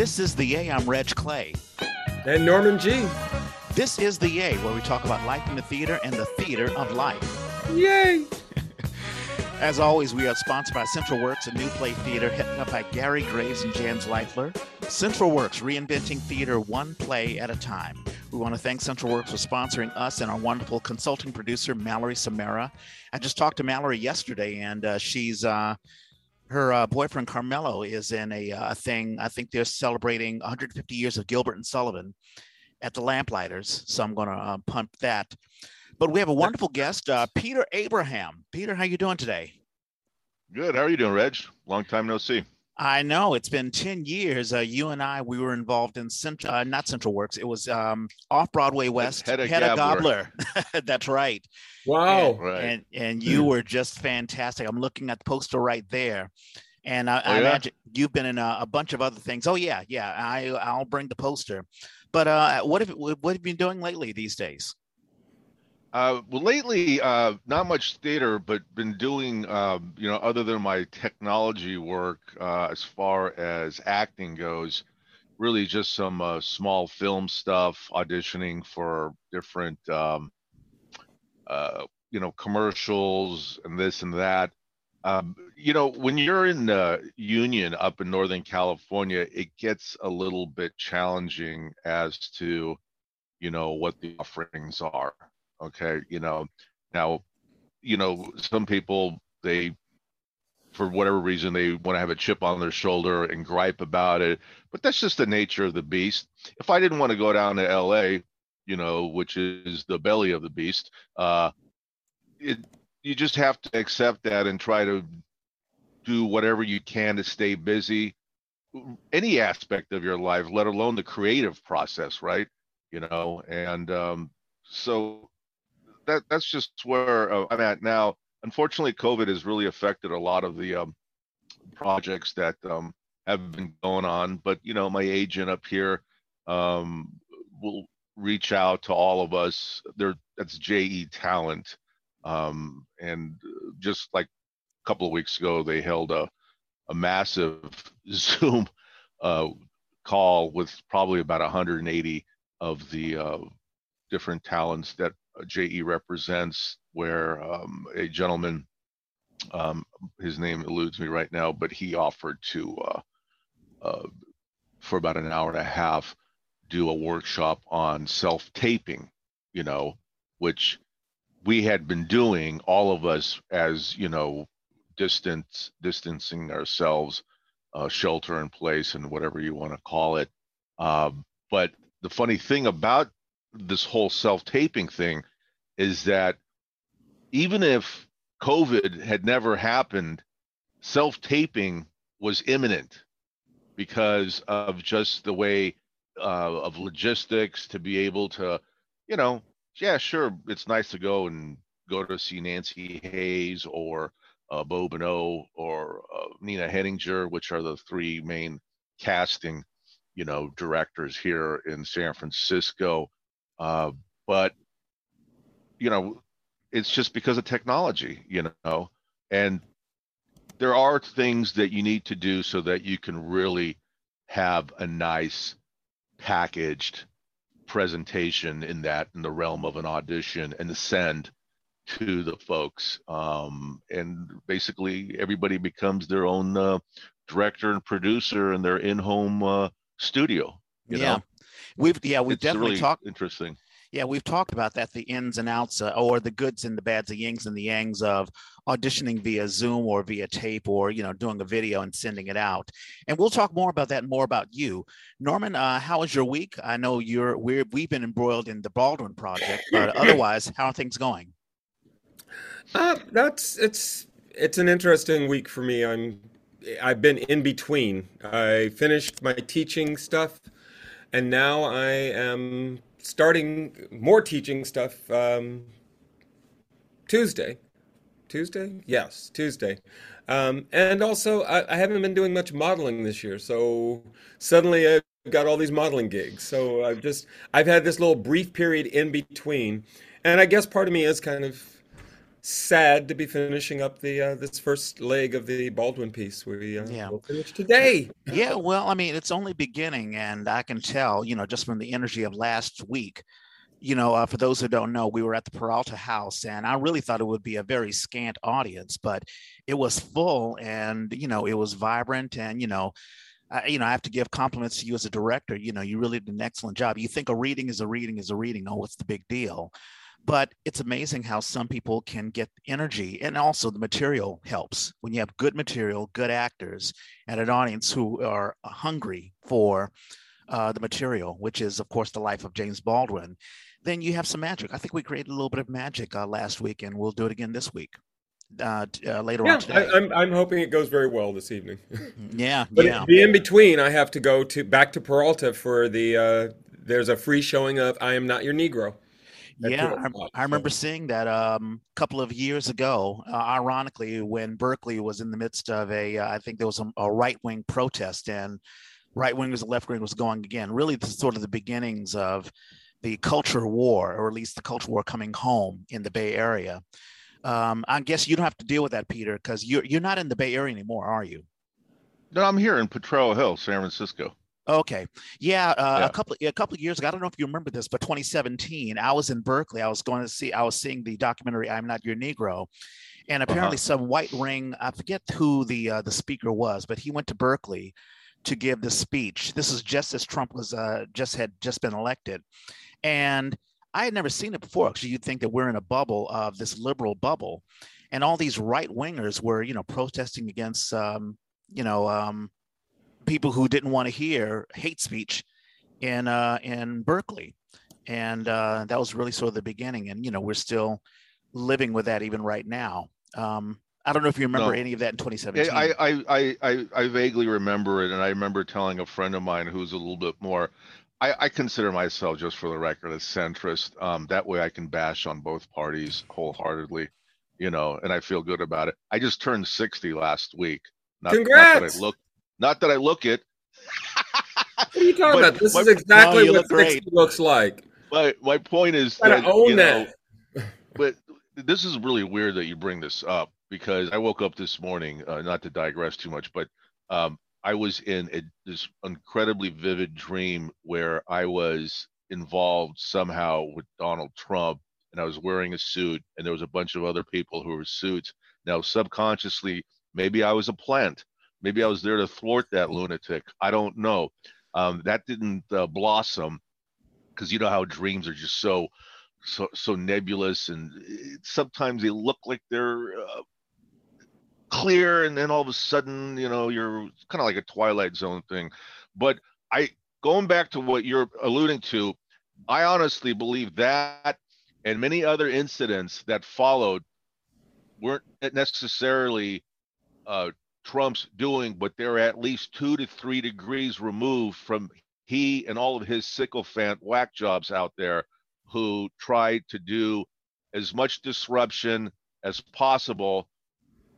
This is The A. I'm Reg Clay. And Norman Gee. This is The A, where we talk about life in the theater and the theater of life. Yay! As always, we are sponsored by Central Works, a new play theater headed up by Gary Graves and Jan Zvaifler. Central Works, reinventing theater one play at a time. We want to thank Central Works for sponsoring us and our wonderful consulting producer, Mallory Samara. I just talked to Mallory yesterday, and uh, she's uh, her uh, boyfriend Carmelo is in a, uh, thing. I think they're celebrating 150 years of Gilbert and Sullivan at the Lamplighters, so I'm going to uh, pump that. But we have a wonderful guest, uh, Peter Abraham. Peter, how you doing today? Good. How are you doing, Reg? Long time no see. I know it's been 10 years. Uh, you and I, we were involved in Central, uh, not Central Works. It was um, off Broadway West. Hedda, Hedda Gabler. Gabler. That's right. Wow. And, Right. and, and you were just fantastic. I'm looking at the poster right there. And I, Oh, I yeah? imagine you've been in a, a bunch of other things. Oh yeah, yeah. I I'll bring the poster. But uh, what have what have you been doing lately these days? Uh, well, lately, uh, not much theater, but been doing, um, you know, other than my technology work, uh, as far as acting goes, really just some uh, small film stuff, auditioning for different, um, uh, you know, commercials and this and that. Um, you know, when you're in the union up in Northern California, it gets a little bit challenging as to, you know, what the offerings are okay you know now you know some people they for whatever reason they want to have a chip on their shoulder and gripe about it but that's just the nature of the beast. If i didn't want to go down to la you know which is the belly of the beast uh it you just have to accept that and try to do whatever you can to stay busy any aspect of your life let alone the creative process right? You know and um so that that's just where uh, I'm at now. Unfortunately, COVID has really affected a lot of the um, projects that um, have been going on. But you know, my agent up here um, will reach out to all of us. There, that's JE Talent, um, and uh, just like a couple of weeks ago, they held a a massive Zoom uh, call with probably about 180 of the uh, different talents that JE represents, where um, a gentleman, um, his name eludes me right now, but he offered to, uh, uh, for about an hour and a half, do a workshop on self taping, you know, which we had been doing, all of us as, you know, distance, distancing ourselves, uh, shelter in place, and whatever you want to call it. Um, but the funny thing about this whole self-taping thing is that even if COVID had never happened, self-taping was imminent because of just the way uh, of logistics to be able to, you know, yeah, sure, it's nice to go and go to see Nancy Hayes or uh, Beau Bonneau or uh, Nina Henninger, which are the three main casting, you know, directors here in San Francisco. Uh, but you know, it's just because of technology, you know, and there are things that you need to do so that you can really have a nice packaged presentation in that in the realm of an audition and send to the folks. Um, and basically everybody becomes their own uh, director and producer in their in-home uh, studio you yeah, know we've yeah we've it's definitely really talked. interesting Yeah, we've talked about that the ins and outs, uh, or the goods and the bads, the yings and the yangs of auditioning via Zoom or via tape, or you know, doing a video and sending it out. And we'll talk more about that and more about you, Norman. Uh, how was your week? I know you're we're we've been embroiled in the Baldwin project, but otherwise, how are things going? Uh, that's it's it's an interesting week for me. I'm I've been in between. I finished my teaching stuff, and now I am starting more teaching stuff um, Tuesday. Tuesday? Yes, Tuesday. Um, and also, I, I haven't been doing much modeling this year, so suddenly I've got all these modeling gigs. So I've just I've had this little brief period in between, and I guess part of me is kind of sad to be finishing up the uh, this first leg of the Baldwin piece. We uh, Yeah. will finish today. Yeah, well, I mean, it's only beginning, and I can tell, you know, just from the energy of last week. You know, uh, for those who don't know, we were at the Peralta House, and I really thought it would be a very scant audience, but it was full, and you know, it was vibrant, and you know, I, you know, I have to give compliments to you as a director. You know, you really did an excellent job. You think a reading is a reading is a reading. Oh, what's the big deal? But it's amazing how some people can get energy, and also the material helps when you have good material, good actors, and an audience who are hungry for uh, the material, which is, of course, the life of James Baldwin. Then you have some magic. I think we created a little bit of magic uh, last week, and we'll do it again this week. Uh, uh, later Yeah, on today. I, I'm I'm hoping it goes very well this evening. yeah, But yeah. in between, I have to go to back to Peralta for the. Uh, there's a free showing of "I Am Not Your Negro." At Yeah, I, o'clock, I remember so- seeing that um, a couple of years ago. Uh, ironically, when Berkeley was in the midst of a, uh, I think there was a, a right-wing protest, and right wingers and left wing was going again. Really, the, sort of the beginnings of the culture war, or at least the culture war coming home in the Bay Area. Um, I guess you don't have to deal with that, Peter, because you're you're not in the Bay Area anymore, are you? No, I'm here in Potrero Hill, San Francisco. Okay. Yeah, uh, Yeah. a couple a couple of years ago, I don't know if you remember this, but 2017, I was in Berkeley. I was going to see I was seeing the documentary I'm Not Your Negro. And apparently some white ring, I forget who the uh, the speaker was, but he went to Berkeley to give the speech. This is just as Trump was uh, just had just been elected. And I had never seen it before because you'd think that we're in a bubble of this liberal bubble. And all these right wingers were, you know, protesting against um, you know, um, people who didn't want to hear hate speech in uh, in Berkeley, and uh, that was really sort of the beginning. And you know, we're still living with that even right now. Um, I don't know if you remember No. any of that in 2017. I, I, I, I, I vaguely remember it, and I remember telling a friend of mine who's a little bit more. I, I consider myself, just for the record, a centrist. Um, that way, I can bash on both parties wholeheartedly, you know, and I feel good about it. I just turned 60 last week. Not, Not that Congrats! I look, not that I look it. What are you talking about? This my- is exactly No, what look great. 60 looks like. My my point is that own you know, that. but this is really weird that you bring this up because I woke up this morning, uh, not to digress too much, but um, I was in a, this incredibly vivid dream where I was involved somehow with Donald Trump and I was wearing a suit and there was a bunch of other people who were suits. Now, subconsciously, maybe I was a plant. Maybe I was there to thwart that lunatic. I don't know. Um, that didn't uh, blossom because you know how dreams are just so so so nebulous and uh, sometimes they look like they're uh, clear and then all of a sudden you know you're kind of like a twilight zone thing but i going back to what you're alluding to i honestly believe that and many other incidents that followed weren't necessarily uh, trump's doing but they're at least two to three degrees removed from he and all of his sycophant whack jobs out there who try to do as much disruption as possible.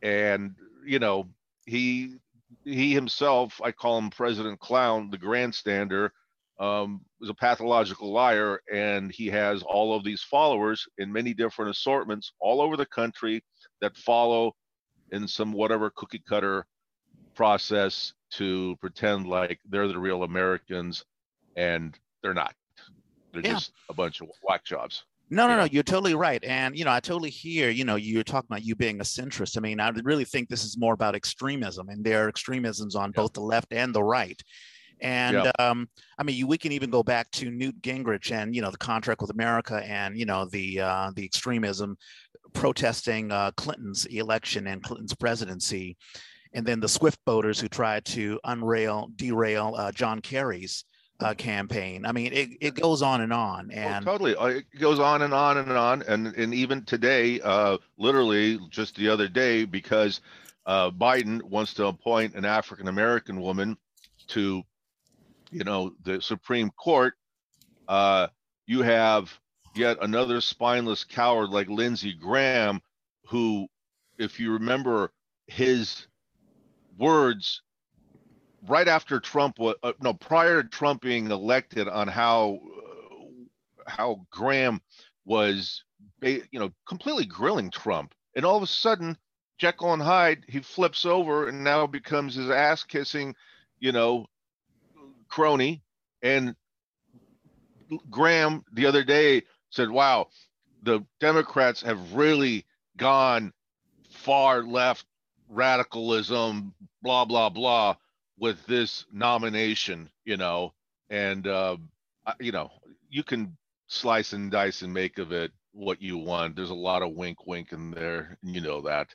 And you know he he himself i call him president clown the grandstander um, was a pathological liar and he has all of these followers in many different assortments all over the country that follow in some whatever cookie cutter process to pretend like they're the real americans and they're not they're Yeah. just a bunch of whack jobs No, no, no. You're totally right, and you know, I totally hear. You know, you're talking about you being a centrist. I mean, I really think this is more about extremism, and there are extremisms on Yeah. both the left and the right. And Yeah. um, I mean, you, we can even go back to Newt Gingrich and you know the contract with America, and you know the uh, the extremism protesting uh, Clinton's election and Clinton's presidency, and then the Swift Boaters who tried to unrail, derail uh, John Kerry's uh, campaign. I mean, it, it goes on and on, Oh, and totally. Uh, It goes on and on and on, and and even today, uh, literally just the other day, because uh, Biden wants to appoint an African American woman to, you know, the Supreme Court. Uh, you have yet another spineless coward like Lindsey Graham, who, if you remember his words right after Trump was uh, no prior to Trump being elected on how uh, how Graham was you know completely grilling Trump and all of a sudden, Jekyll and Hyde, he flips over and now becomes his ass kissing, you know, crony. And Graham the other day said, "Wow, the Democrats have really gone far left radicalism, blah blah blah, with this nomination." You know, and uh, you know, you can slice and dice and make of it what you want. There's a lot of wink, wink in there, and you know that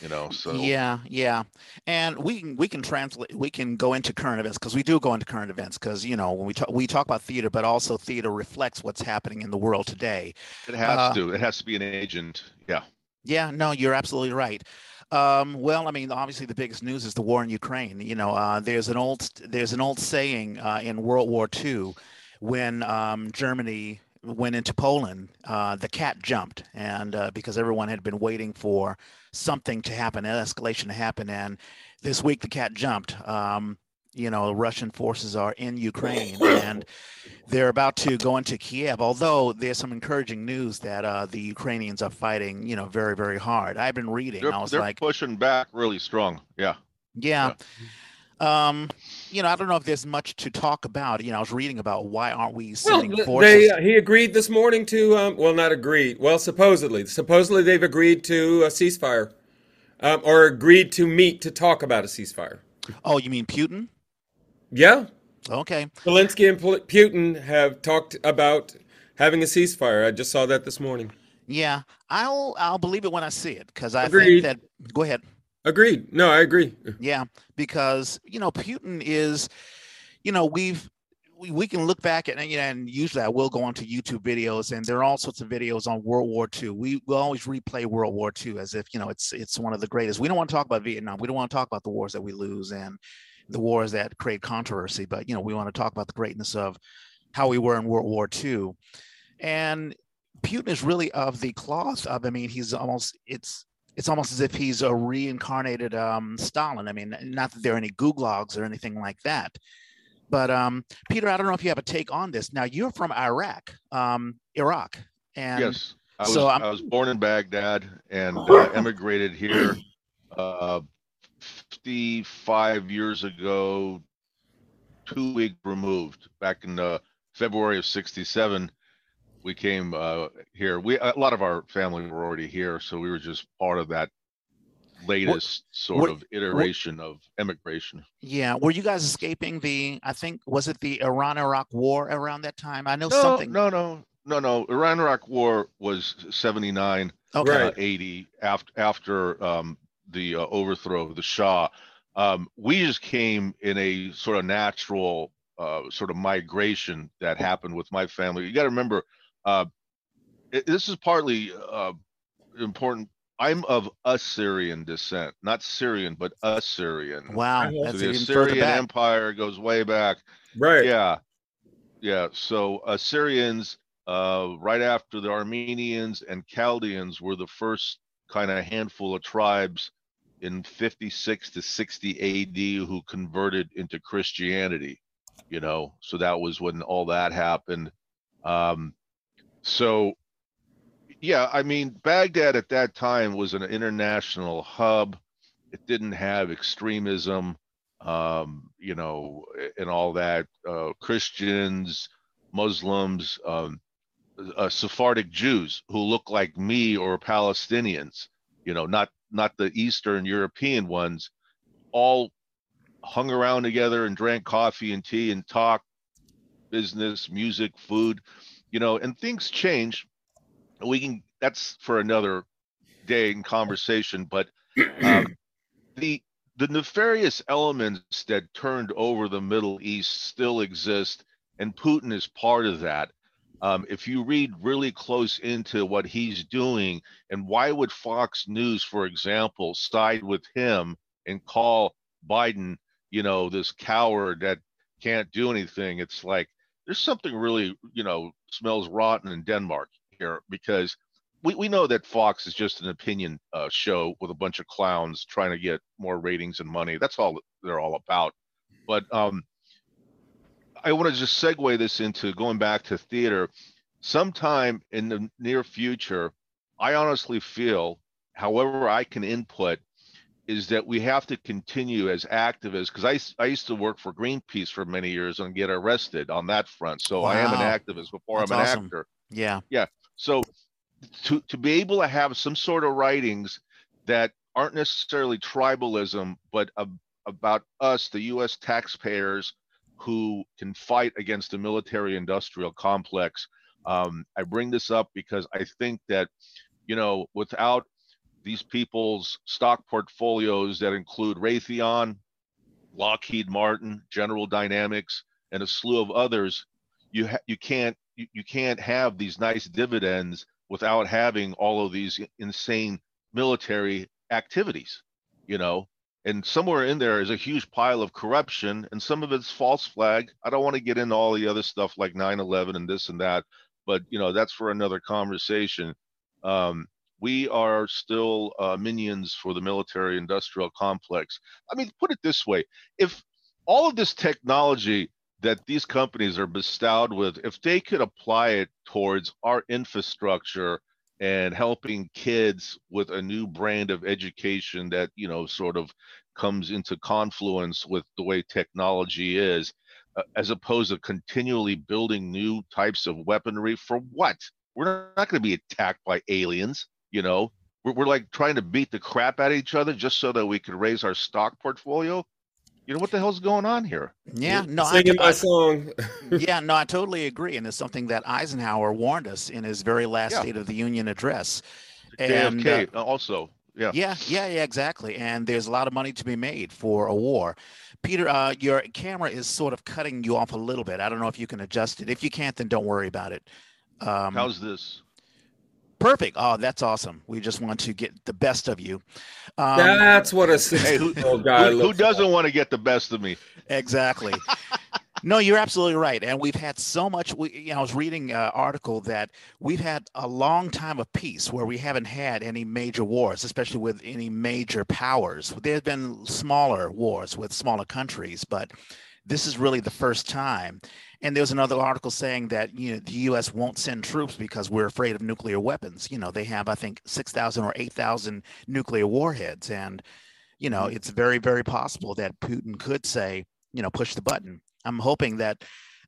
you know so. Yeah yeah. And we can we can translate we can go into current events because we do go into current events because you know when we talk we talk about theater but also theater reflects what's happening in the world today. It has uh, to. It has to be an agent. Yeah. Yeah no you're absolutely right um, well, I mean, obviously the biggest news is the war in Ukraine. You know, uh, there's an old there's an old saying uh, in World War II when um, Germany went into Poland, uh, the cat jumped, and uh, because everyone had been waiting for something to happen, an escalation to happen, and this week the cat jumped. Um, you know, Russian forces are in Ukraine, and they're about to go into Kiev. Although there's some encouraging news that uh, the Ukrainians are fighting, you know, very very hard. I've been reading. They're, I was they're like, pushing back really strong. Yeah. yeah. yeah um, you know, I don't know if there's much to talk about. You know, I was reading about why aren't we sending well, forces? They, uh, he agreed this morning to, um, well, not agreed. Well, supposedly, supposedly they've agreed to a ceasefire, um, or agreed to meet to talk about a ceasefire. Oh, you mean Putin? Yeah. Okay. Zelensky and Putin have talked about having a ceasefire. I just saw that this morning. Yeah, I'll I'll believe it when I see it because I Agreed. think that. Go ahead. Agreed. No, I agree. Yeah, because you know Putin is, you know, we've we, we can look back at you know, and usually I will go onto YouTube videos and there are all sorts of videos on World War II. We will always replay World War II as if you know it's it's one of the greatest. We don't want to talk about Vietnam. We don't want to talk about the wars that we lose and the wars that create controversy. But you know we want to talk about the greatness of how we were in World War II. And Putin is really of the cloth of. I mean, he's almost it's it's almost as if he's a reincarnated um, Stalin. I mean, not that there are any gulags or anything like that. But um, Peter, I don't know if you have a take on this. Now, you're from Iraq, um, Iraq, and yes, I was, so I was born in Baghdad and uh, emigrated here uh, 55 years ago, two weeks removed, back in uh, February of '67 we came uh, here. We a lot of our family were already here, so we were just part of that latest what, sort what, of iteration what, of immigration. Yeah, were you guys escaping the? I think was it the Iran-Iraq War around that time? I know no, something. No, no, no, no. Iran-Iraq War was seventy nine, okay. uh, eighty after after um, the uh, overthrow of the Shah. Um, we just came in a sort of natural uh, sort of migration that happened with my family. You got to remember, uh, it, this is partly uh, important. I'm of Assyrian descent, not Syrian, but Assyrian. Wow, so the Assyrian Empire goes way back. Right. Yeah, yeah. So Assyrians, uh, right after the Armenians and Chaldeans, were the first kind of handful of tribes in 56 to 60 AD who converted into Christianity. You know, so that was when all that happened. Um, so, yeah, I mean, Baghdad at that time was an international hub. It didn't have extremism, um, you know, and all that. Uh, Christians, Muslims, um, uh, Sephardic Jews who look like me or Palestinians, you know, not not the Eastern European ones, all hung around together and drank coffee and tea and talked business, music, food you know, and things change. We can that's for another day in conversation, but um, the the nefarious elements that turned over the Middle East still exist, and Putin is part of that. Um, if you read really close into what he's doing, and why would Fox News, for example, side with him and call Biden, you know, this coward that can't do anything? It's like there's something really, you know, smells rotten in Denmark here because we, we know that Fox is just an opinion uh, show with a bunch of clowns trying to get more ratings and money. That's all they're all about. But um, I want to just segue this into going back to theater. Sometime in the near future, I honestly feel however I can input is that we have to continue as activists because I, I used to work for Greenpeace for many years and get arrested on that front. So wow. I am an activist before That's I'm an awesome. actor. Yeah. Yeah. So to, to be able to have some sort of writings that aren't necessarily tribalism, but a, about us, the US taxpayers who can fight against the military industrial complex. Um, I bring this up because I think that, you know, without these people's stock portfolios that include Raytheon, Lockheed Martin, General Dynamics, and a slew of others, you ha- you can't you, you can't have these nice dividends without having all of these insane military activities, you know. And somewhere in there is a huge pile of corruption, and some of it's false flag. I don't want to get into all the other stuff like 9/11 and this and that, but you know that's for another conversation. Um, we are still uh, minions for the military industrial complex. I mean, put it this way if all of this technology that these companies are bestowed with, if they could apply it towards our infrastructure and helping kids with a new brand of education that, you know, sort of comes into confluence with the way technology is, uh, as opposed to continually building new types of weaponry for what? We're not going to be attacked by aliens you know we're, we're like trying to beat the crap out of each other just so that we could raise our stock portfolio you know what the hell's going on here? Yeah no singing I, my I, song. Yeah no i totally agree and it's something that eisenhower warned us in his very last yeah. state of the union address and JFK uh, also yeah. Yeah yeah yeah exactly and there's a lot of money to be made for a war. Peter uh, your camera is sort of cutting you off a little bit. I don't know if you can adjust it. If you can't then don't worry about it. Um, how's this Perfect. Oh, that's awesome. We just want to get the best of you. Um, that's what a hey, who, guy who, who doesn't like. want to get the best of me? Exactly. no, you're absolutely right. And we've had so much. We, you know, I was reading an article that we've had a long time of peace where we haven't had any major wars, especially with any major powers. There have been smaller wars with smaller countries, but this is really the first time. And there's another article saying that you know the U.S. won't send troops because we're afraid of nuclear weapons. You know they have I think six thousand or eight thousand nuclear warheads, and you know it's very very possible that Putin could say you know push the button. I'm hoping that.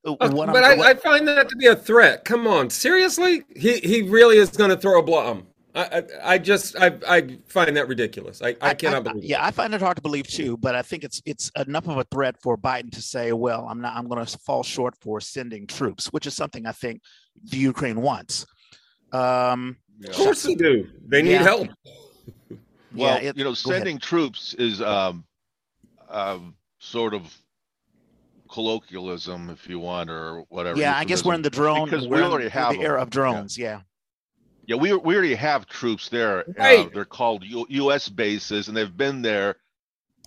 Uh, but I, I, find that to be a threat. Come on, seriously? He he really is going to throw a bomb. I, I just I, I find that ridiculous. I, I cannot I, believe. Yeah, I find it hard to believe too. But I think it's it's enough of a threat for Biden to say, "Well, I'm not. I'm going to fall short for sending troops," which is something I think the Ukraine wants. Um, yeah. Of course they do. They need yeah. help. well, yeah, it, you know, sending ahead. troops is um, um, sort of colloquialism, if you want, or whatever. Yeah, I guess we're in the drone. Because we already have the era of drones. yeah. Yeah, we we already have troops there. Uh, right. Uh, they're called U- U.S. bases, and they've been there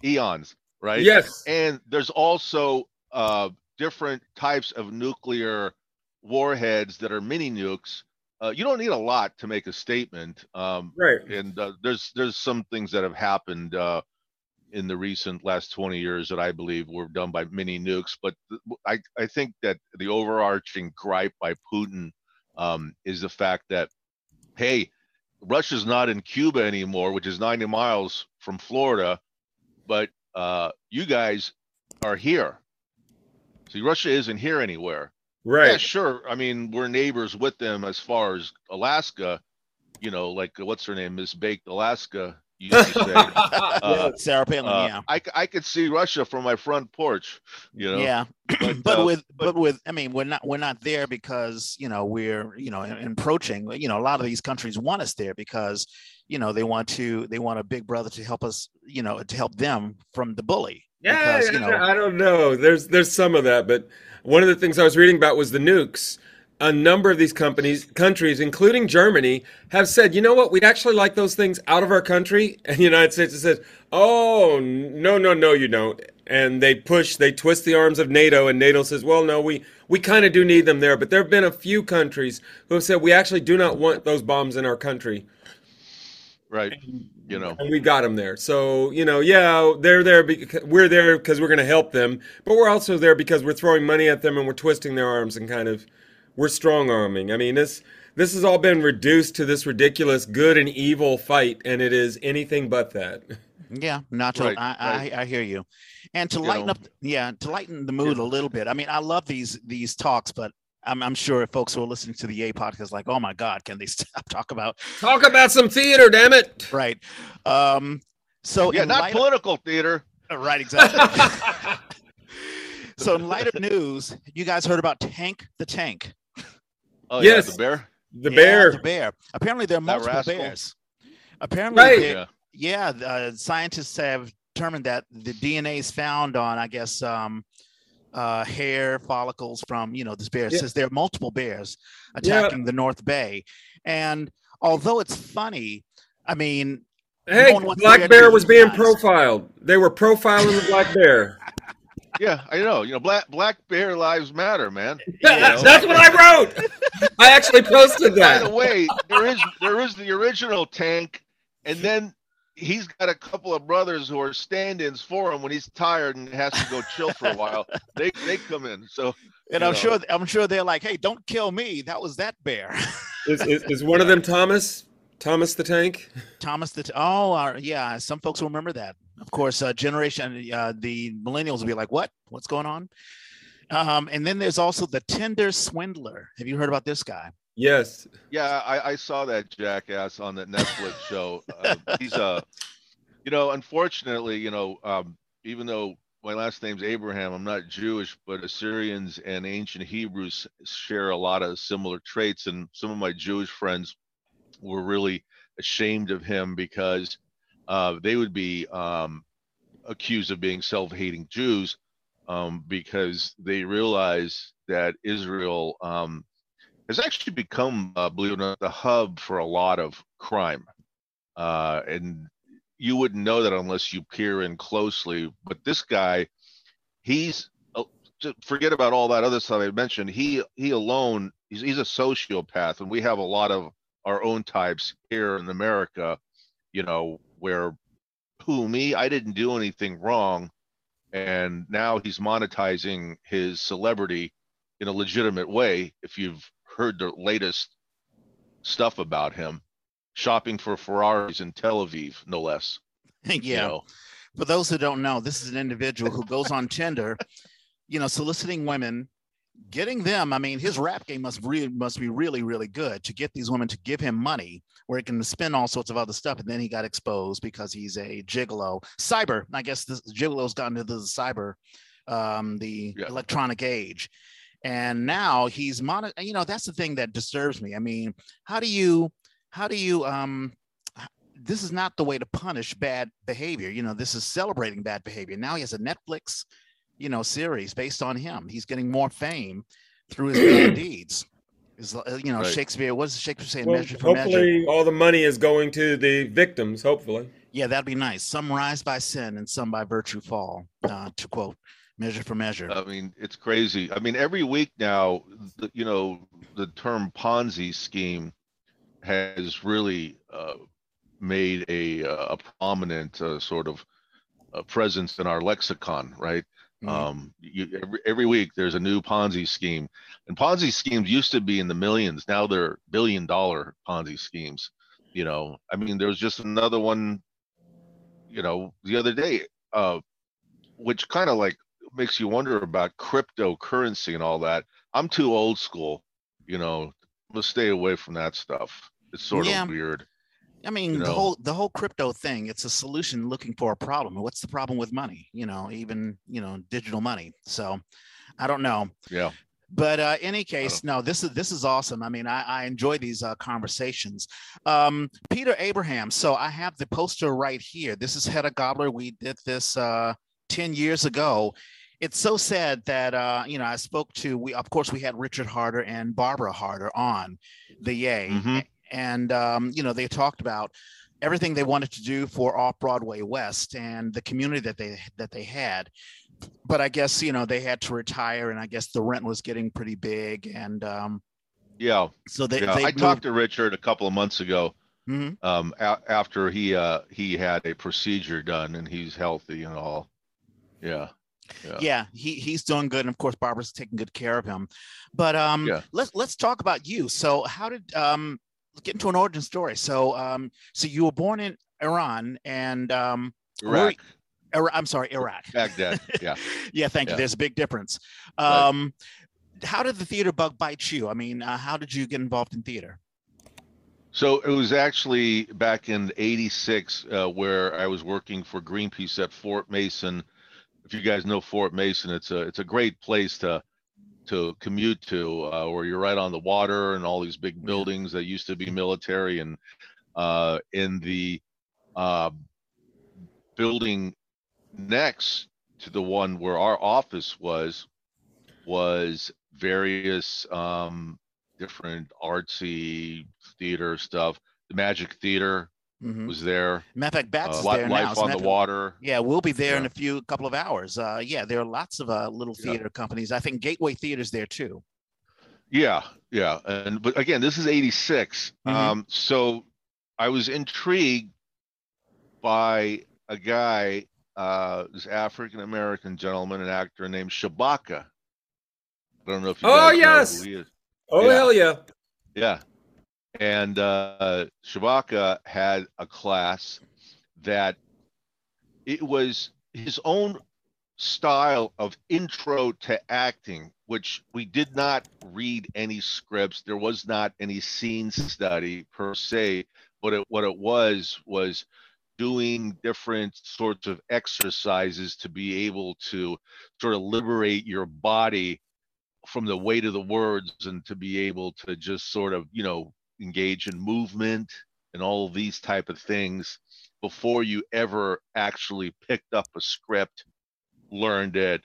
eons, right? Yes. And there's also uh, different types of nuclear warheads that are mini nukes. Uh, you don't need a lot to make a statement. Um, right. And uh, there's there's some things that have happened uh, in the recent last 20 years that I believe were done by mini nukes. But th- I I think that the overarching gripe by Putin um, is the fact that hey, Russia's not in Cuba anymore, which is 90 miles from Florida, but uh, you guys are here. See, Russia isn't here anywhere. Right. Yeah, sure. I mean, we're neighbors with them as far as Alaska. You know, like what's her name, Miss Baked Alaska used to say. uh, Sarah Palin, uh, yeah. I, I could see Russia from my front porch, you know. Yeah, but, but uh, with but, but, with I mean, we're not we're not there because you know we're you know approaching. You know, a lot of these countries want us there because you know they want to they want a big brother to help us. You know, to help them from the bully. Yeah, because, you know, I don't know. There's there's some of that, but one of the things I was reading about was the nukes a number of these companies, countries, including Germany, have said, you know what, we'd actually like those things out of our country. And the United States says, oh, no, no, no, you don't. And they push, they twist the arms of NATO, and NATO says, well, no, we, we kind of do need them there. But there have been a few countries who have said, we actually do not want those bombs in our country. Right. You know, and we got them there. So, you know, yeah, they're there because we're there because we're going to help them, but we're also there because we're throwing money at them and we're twisting their arms and kind of we're strong arming. I mean, this this has all been reduced to this ridiculous good and evil fight, and it is anything but that. Yeah, not to. Right, I, right. I I hear you, and to You lighten know. up, yeah, to lighten the mood a little bit. I mean, I love these these talks, but I'm I'm sure folks who are listening to the A podcast like, oh my God, can they stop talk about Talk about some theater, damn it! right? Um, so Yeah, not light of- political theater. right, exactly. so in light of news, you guys heard about Hank the Tank? Oh Yes. yeah, the bear. The Yeah, bear. the bear. Apparently, there are That multiple rascal. bears. Apparently, Right. there- Yeah. yeah, uh, scientists have determined that the DNA is found on, I guess, um, uh, hair follicles from you know this bear. It Yeah. says there are multiple bears Yeah. attacking the North Bay, and although it's funny, I mean, Hey, one wants to Black Bear was being guys. profiled. They were profiling the Black Bear. Yeah, I know. You know, black black bear lives matter, man. Yeah, know? that's what I wrote. I actually posted that. By the way, there is there is the original tank, and then he's got a couple of brothers who are stand-ins for him when he's tired and has to go chill for a while. They they come in. So and I'm know. sure I'm sure they're like, hey, don't kill me. That was that bear, Is, is, is one of them Thomas? Thomas the Tank? Thomas. The oh, uh, yeah, some folks will remember that. Of course, uh, generation uh, the millennials will be like, what? What's going on? Um, and then there's also the Tinder swindler. Have you heard about this guy? Yes. yeah, I, I saw that jackass on that Netflix show. Uh, he's a, you know, unfortunately, you know, um, even though my last name's Abraham, I'm not Jewish, but Assyrians and ancient Hebrews share a lot of similar traits, and some of my Jewish friends were really ashamed of him because uh, they would be um, accused of being self-hating Jews um, because they realize that Israel um, has actually become, uh, believe it or not, the hub for a lot of crime, uh, and you wouldn't know that unless you peer in closely. But this guy, he's uh, forget about all that other stuff I mentioned. He he alone, he's, he's a sociopath, and we have a lot of our own types here in America, you know, where who me, I didn't do anything wrong, and now he's monetizing his celebrity in a legitimate way. If you've heard the latest stuff about him, shopping for Ferraris in Tel Aviv, no less. yeah. You know, For those who don't know, this is an individual who goes on Tinder, you know, soliciting women, getting them. I mean, his rap game must really must be really, really good to get these women to give him money where he can spend all sorts of other stuff. And then he got exposed because he's a gigolo. Cyber, I guess this gigolo's gotten into the cyber, um, the Yeah. electronic age. And now he's mon you know, that's the thing that disturbs me. I mean, how do you how do you um this is not the way to punish bad behavior. You know, this is celebrating bad behavior. Now he has a Netflix, you know, series based on him. He's getting more fame through his bad deeds. Is uh, you know Right. Shakespeare? What does Shakespeare saying? Well, measure for measure. hopefully, all the money is going to the victims. Hopefully. Yeah, that'd be nice. Some rise by sin and some by virtue fall. Uh, to quote, measure for measure. I mean, it's crazy. I mean, every week now, the, you know, the term Ponzi scheme has really uh, made a, uh, a prominent uh, sort of uh, presence in our lexicon, right? Mhm. Um, you, every, every week there's a new Ponzi scheme, and Ponzi schemes used to be in the millions. Now they're billion dollar Ponzi schemes. You know, I mean, there was just another one, you know, the other day, uh, which kind of like makes you wonder about cryptocurrency and all that. I'm too old school, you know. Let's stay away from that stuff. It's sort Yeah. of weird. I mean, you the whole the whole crypto thing. It's a solution looking for a problem. What's the problem with money? You know, even you know, digital money. So, I don't know. Yeah. but uh any case no this is this is awesome i mean i, I enjoy these uh, conversations um peter abraham so i have the poster right here this is hedda gabler we did this uh 10 years ago it's so sad that uh you know i spoke to we of course we had richard harder and barbara harder on the yay Mhm. And um you know they talked about everything they wanted to do for off broadway west and the community that they that they had but I guess you know they had to retire, and I guess the rent was getting pretty big, and um, Yeah. so they. yeah. they I moved- talked to Richard a couple of months ago. Mhm. Um, a- after he uh he had a procedure done and he's healthy and all. Yeah. Yeah. yeah, he he's doing good, and of course Barbara's taking good care of him. But um, yeah. let's let's talk about you. So how did um get into an origin story? So um, so you were born in Iran and um, Iraq. I'm sorry, Iraq. Baghdad. Yeah. yeah. Thank yeah. you. There's a big difference. Um, right. How did the theater bug bite you? I mean, uh, how did you get involved in theater? So it was actually back in '86 uh, where I was working for Greenpeace at Fort Mason. If you guys know Fort Mason, it's a it's a great place to to commute to, uh, where you're right on the water and all these big buildings that used to be military. And uh, in the uh, building next to the one where our office was was various um, different artsy theater stuff. The Magic Theater mm-hmm. was there. Matter of fact, Bats uh, is there Life now. on the Water. Yeah, we'll be there yeah. in a few couple of hours. Uh, yeah, there are lots of uh, little theater yeah. companies. I think Gateway Theater's there too. Yeah, yeah, and but again, this is '86. Mm-hmm. Um, so I was intrigued by a guy, uh, this African American gentleman, an actor named Shabaka. I don't know if you. Oh yes. Oh yeah. hell yeah. Yeah. And uh, Shabaka had a class that it was his own style of intro to acting, which we did not read any scripts. There was not any scene study per se. But it, what it was was doing different sorts of exercises to be able to sort of liberate your body from the weight of the words and to be able to just sort of you know engage in movement and all of these type of things before you ever actually picked up a script learned it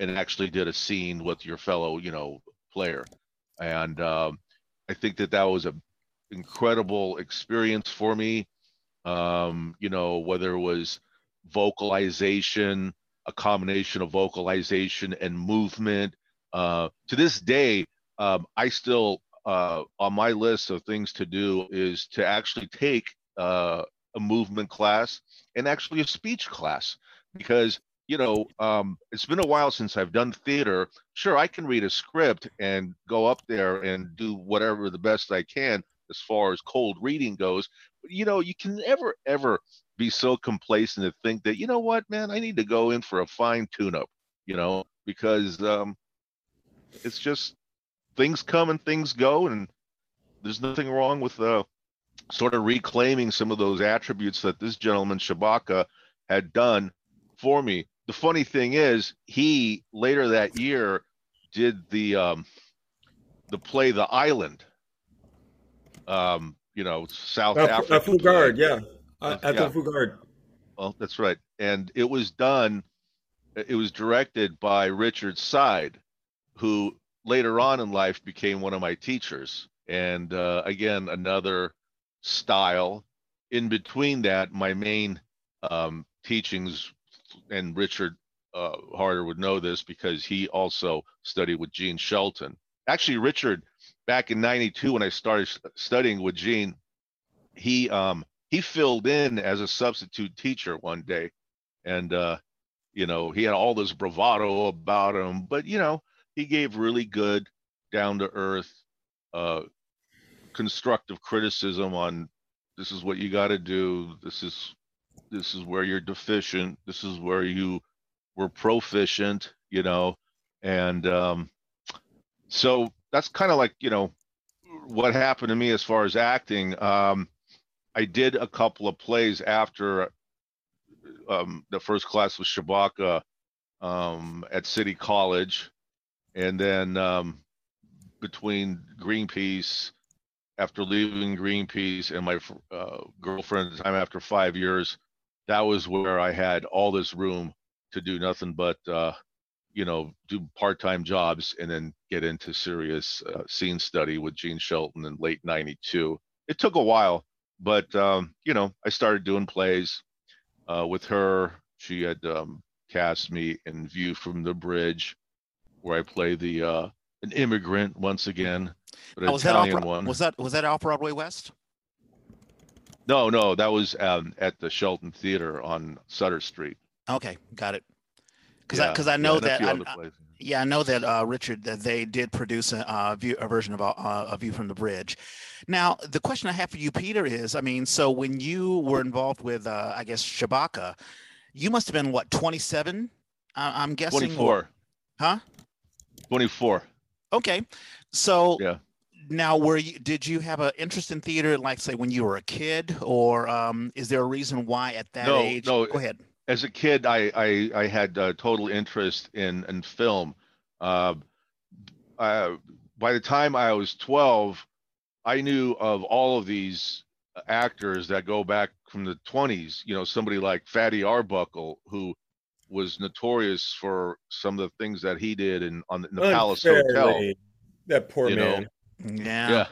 and actually did a scene with your fellow you know player. And um, i think that that was an incredible experience for me. Um, you know whether it was vocalization a combination of vocalization and movement uh, to this day, um, I still uh, on my list of things to do is to actually take uh, a movement class and actually a speech class because you know um, it's been a while since I've done theater. Sure, I can read a script and go up there and do whatever the best I can as far as cold reading goes. But you know, you can never ever be so complacent to think that you know what, man, I need to go in for a fine tune-up. You know, because um, it's just things come and things go, and there's nothing wrong with uh, sort of reclaiming some of those attributes that this gentleman Shabaka had done for me. The funny thing is, he later that year did the um, the play The Island. Um, you know, South uh, Africa. Uh, Fugard, yeah. Uh, at yeah. the Fugard. Well, that's right. And it was done, it was directed by Richard Seyd, who later on in life became one of my teachers. And uh, again, another style. In between that, my main um, teachings, and Richard uh, Harder would know this because he also studied with Jean Shelton. Actually, Richard, back in '92 when I started studying with Jean, he um, he filled in as a substitute teacher one day, and uh, you know he had all this bravado about him, but you know he gave really good, down to earth, uh, constructive criticism on this is what you got to do. This is this is where you're deficient. This is where you were proficient. You know, and um, so that's kind of like you know what happened to me as far as acting. Um, I did a couple of plays after um, the first class with Shabaka um, at City College, and then um, between Greenpeace, after leaving Greenpeace, and my uh, girlfriend at the time after five years, that was where I had all this room to do nothing but, uh, you know, do part-time jobs and then get into serious uh, scene study with Jean Shelton in late '92. It took a while, but um, you know, I started doing plays uh, with her. She had um, cast me in View from the Bridge where I play the uh, an immigrant once again, but oh, was Italian that one. Was that was that off Broadway West? No, no, that was um, at the Shelton Theater on Sutter Street. Okay, got it. because I because I know a that I, yeah I know that uh, Richard that they did produce a, uh, view, a version of uh, a View from the Bridge. Now the question I have for you, Peter, is I mean, so when you were involved with uh, I guess Shabaka, you must have been what 27? Uh, I'm guessing. 24. Huh? 24. Okay, so Yeah. now were you did you have an interest in theater like say when you were a kid or um, is there a reason why at that No, age? no, Go ahead. As a kid, I I, I had uh, total interest in in film. Uh, uh, by the time I was 12, I knew of all of these actors that go back from the 20s. You know, somebody like Fatty Arbuckle, who was notorious for some of the things that he did in on the, in the Palace Hotel. That poor You know, man. Yeah. Yeah.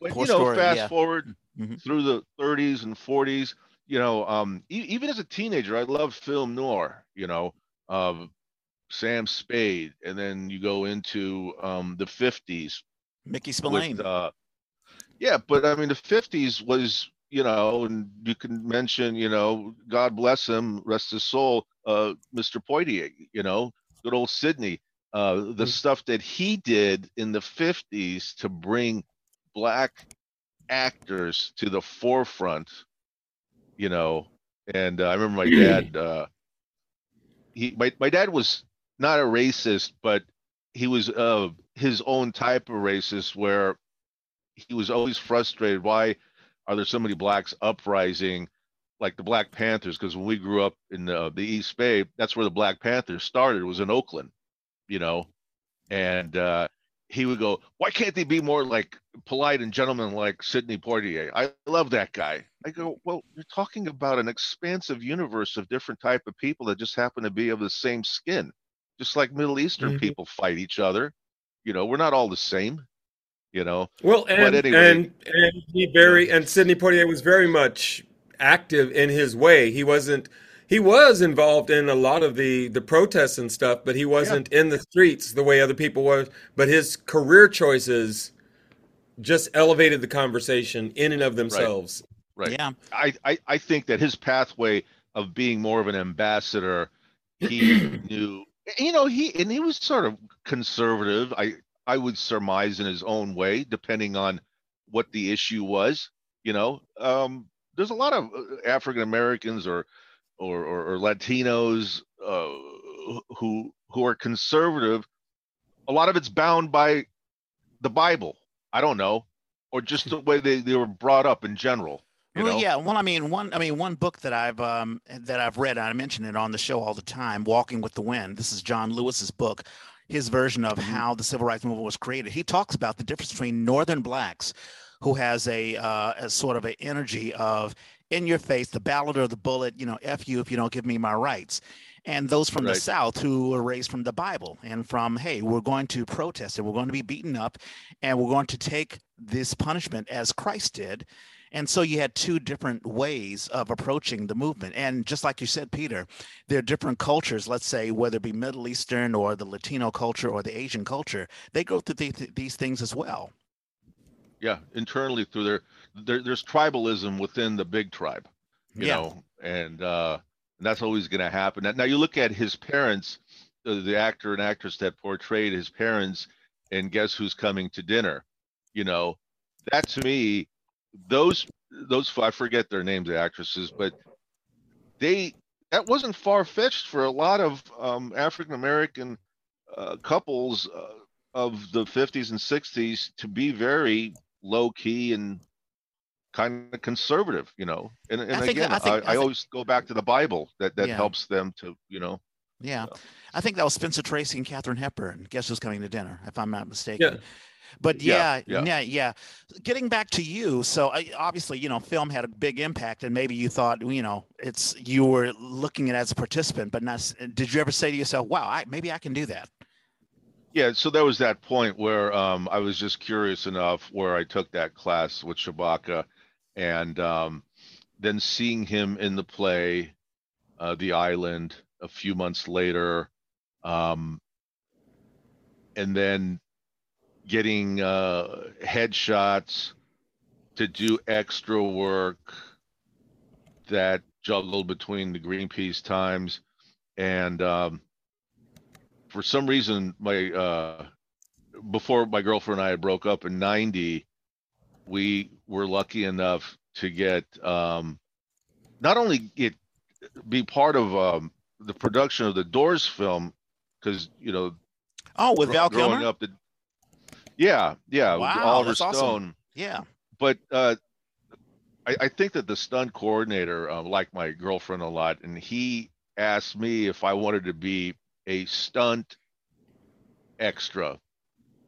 But Poor you know, story, fast yeah. forward Mhm. through the 30s and 40s, you know, um, e- even as a teenager, I loved film noir. You know, um, Sam Spade, and then you go into um, the 50s Mickey Spillane. with, uh, yeah, but I mean, the 50s was, you know, and you can mention, you know, God bless him, rest his soul, uh, Mr. Poitier, you know, good old Sidney. Uh, the Mhm. stuff that he did in the 50s to bring black actors to the forefront, you know, and uh, I remember my dad, uh, he, my, my dad was not a racist, but he was uh, his own type of racist where he was always frustrated. Why are there so many blacks uprising like the Black Panthers? Because when we grew up in the, the East Bay, that's where the Black Panthers started. Was in Oakland, you know, and uh, he would go, "Why can't they be more like polite and gentleman like Sidney Poitier?" I love that guy. I go, "Well, you're talking about an expansive universe of different type of people that just happen to be of the same skin, just like Middle Eastern Mhm. people fight each other. You know, we're not all the same." You know, Well, and anyway. and and he very and Sidney Poitier was very much active in his way. He wasn't. He was involved in a lot of the the protests and stuff, but he wasn't in the streets the way other people were. But his career choices just elevated the conversation in and of themselves. right? Yeah. I, I I think that his pathway of being more of an ambassador, he knew, you know, he and he was sort of conservative. I I would surmise in his own way, depending on what the issue was. You know, um, there's a lot of African Americans or, or or or Latinos uh, who who are conservative. A lot of it's bound by the Bible. I don't know, or just the way they, they were brought up in general. You well, know? yeah. Well, I mean, one. I mean, one book that I've um, that I've read. I mention it on the show all the time. Walking with the Wind. This is John Lewis's book. His version of Mhm. how the civil rights movement was created. He talks about the difference between Northern blacks, who has a, uh, a sort of an energy of in your face, the ballot or the bullet. You know, f you if you don't give me my rights. And those from the South who were raised from the Bible and from, hey, we're going to protest and we're going to be beaten up and we're going to take this punishment as Christ did. And so you had two different ways of approaching the movement. And just like you said, Peter, there are different cultures, let's say, whether it be Middle Eastern or the Latino culture or the Asian culture, they go through the, these things as well. Yeah internally through their, there there's tribalism within the big tribe you Yeah. know and uh and that's always going to happen now, now you look at his parents uh, the actor and actress that portrayed his parents and guess who's coming to dinner you know that to me those those i forget their names the actresses but they that wasn't far-fetched for a lot of um african american uh, couples uh, of the 50s and 60s to be very low key and kind of conservative, you know. And, and I think- again, I I, think- I, I think- always go back to the Bible that that Yeah. helps them to, you know. Yeah. So. I think that was Spencer Tracy and Katharine Hepburn. Guess who's coming to dinner, if I'm not Yeah. mistaken. But yeah, Yeah, yeah, yeah. yeah, Getting back to you, so I, obviously, you know, film had a big impact, and maybe you thought, you know, it's you were looking at it as a participant, but not. Did you ever say to yourself, "Wow, I, maybe I can do that"? Yeah, so there was that point where um, I was just curious enough where I took that class with Shabaka, and um, then seeing him in the play, uh, The Island, a few months later, um, and then getting uh, headshots to do extra work that juggled between the Greenpeace Times and um, for some reason, my uh, before my girlfriend and I broke up in '90, we were lucky enough to get um, not only get be part of um, the production of the Doors film because you know Oh, with Val growing Kilmer. up the yeah yeah Wow, Oliver that's awesome. Stone Yeah. but uh, I, I think that the stunt coordinator uh, liked my girlfriend a lot, and he asked me if I wanted to be a stunt extra.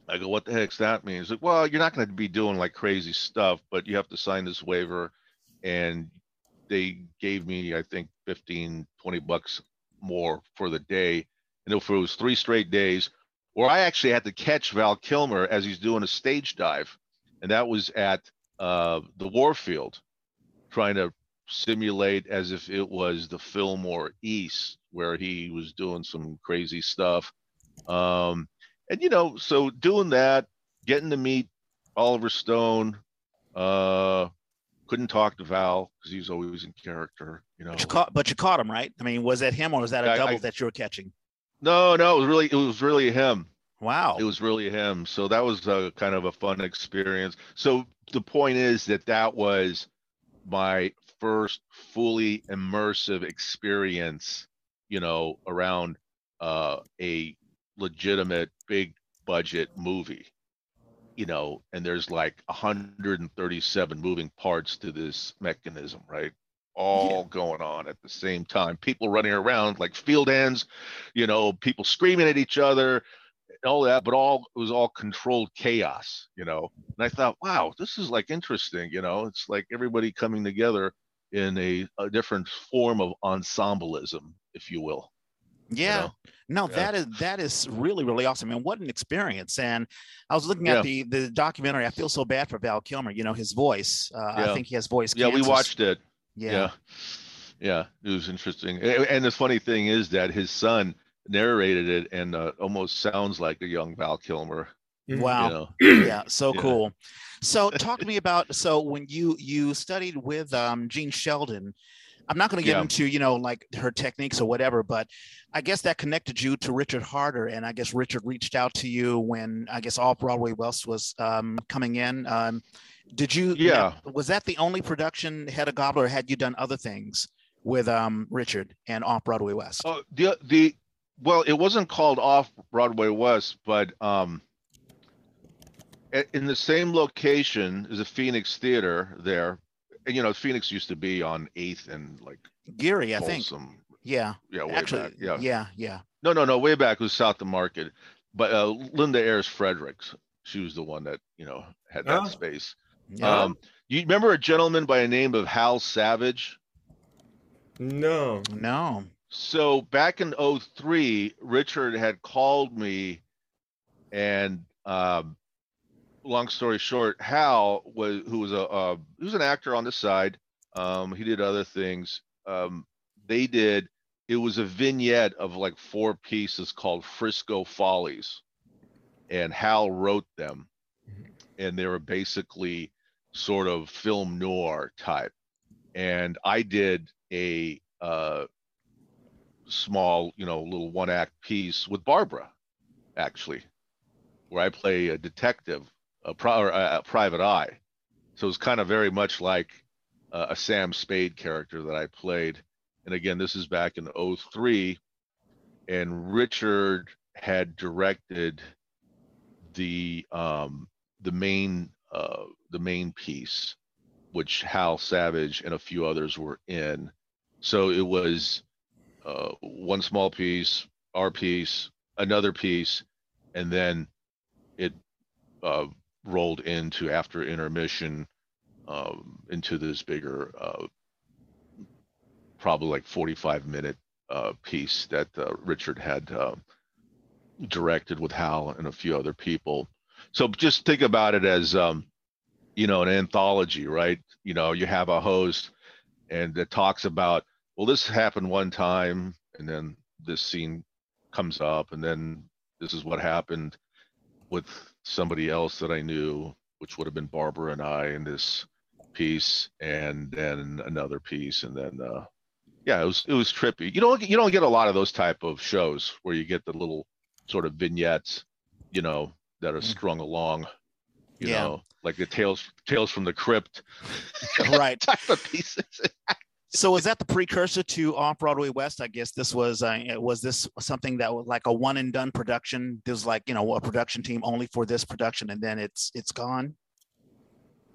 I go, what the heck's that mean? He's like, well, you're not going to be doing like crazy stuff, but you have to sign this waiver. And they gave me, I think, 15, 20 bucks more for the day. And if it was three straight days, where I actually had to catch Val Kilmer as he's doing a stage dive. And that was at uh, the Warfield, trying to simulate as if it was the Fillmore East, where he was doing some crazy stuff. Um, and you know, so doing that, getting to meet Oliver Stone, uh, couldn't talk to Val because he was always in character. You know, But you caught, but you caught him, right? I mean, was that him or was that a I- double I- that you were catching? no, no, it was really, it was really him. Wow. It was really him. So that was a kind of a fun experience. So the point is that that was my first fully immersive experience, you know, around uh, a legitimate big budget movie. You know, and there's like 137 moving parts to this mechanism, right? All going on at the same time. People running around like field hands, you know, people screaming at each other, all that, but all it was all controlled chaos, you know. And I thought, wow, this is like interesting, you know. It's like everybody coming together in a, a different form of ensembleism, if you will. you Yeah. know? No, Yeah. that is that is really really awesome, and what an experience! And I was looking at the the documentary. I feel so bad for Val Kilmer. You know his voice. Uh, I think he has voice. Yeah, we watched it. Yeah. Yeah. yeah. it was interesting. And the funny thing is that his son narrated it and uh, almost sounds like a young Val Kilmer. Wow. You know? yeah so Yeah. cool so talk to me about so when you you studied with um Jean Shelton i'm not going to get Yeah. into you know like her techniques or whatever but i guess that connected you to richard harder and i guess richard reached out to you when i guess off broadway west was um coming in um did you Yeah. was that the only production Hedda Gabler or had you done other things with um richard and off broadway west Oh, the the well, it wasn't called off Broadway West, but um, a- in the same location as a Phoenix Theater there. And, you know, Phoenix used to be on Eighth and like geary i think Folsom. yeah Yeah, way actually back. Yeah. yeah yeah No, no, no. Way back was South of Market, but uh, Linda Ayers Fredericks. She was the one that you know had that Oh. space. yeah Um, you remember a gentleman by the name of Hal Savage? No. no So back in 03, Richard had called me and um long story short, Hal was who was a uh, he was an actor on the side. Um he did other things. Um they did it was a vignette of like four pieces called Frisco Follies. And Hal wrote them. And they were basically sort of film noir type. And I did a uh small, you know, little one act piece with Barbara, actually, where I play a detective, a, a private eye. So it's kind of very much like uh, a Sam Spade character that I played. And again, this is back in 03. And Richard had directed the um, the main uh, the main piece, which Hal Savage and a few others were in. So it was uh, one small piece, our piece, another piece, and then it uh, rolled into after intermission um, into this bigger, uh, probably like 45 minute uh, piece that uh, Richard had uh, directed with Hal and a few other people. So just think about it as, um, you know, an anthology, right? You know, you have a host and it talks about well, this happened one time, and then this scene comes up, and then this is what happened with somebody else that I knew, which would have been Barbara and I in this piece, and then another piece, and then uh, yeah, it was it was trippy. You don't you don't get a lot of those type of shows where you get the little sort of vignettes, you know, that are Mm. strung along, you Yeah. know, like the tales tales from the crypt right. type of pieces. So was that the precursor to Off Broadway West? I guess this was uh, was this something that was like a one and done production. There's like you know a production team only for this production, and then it's it's gone.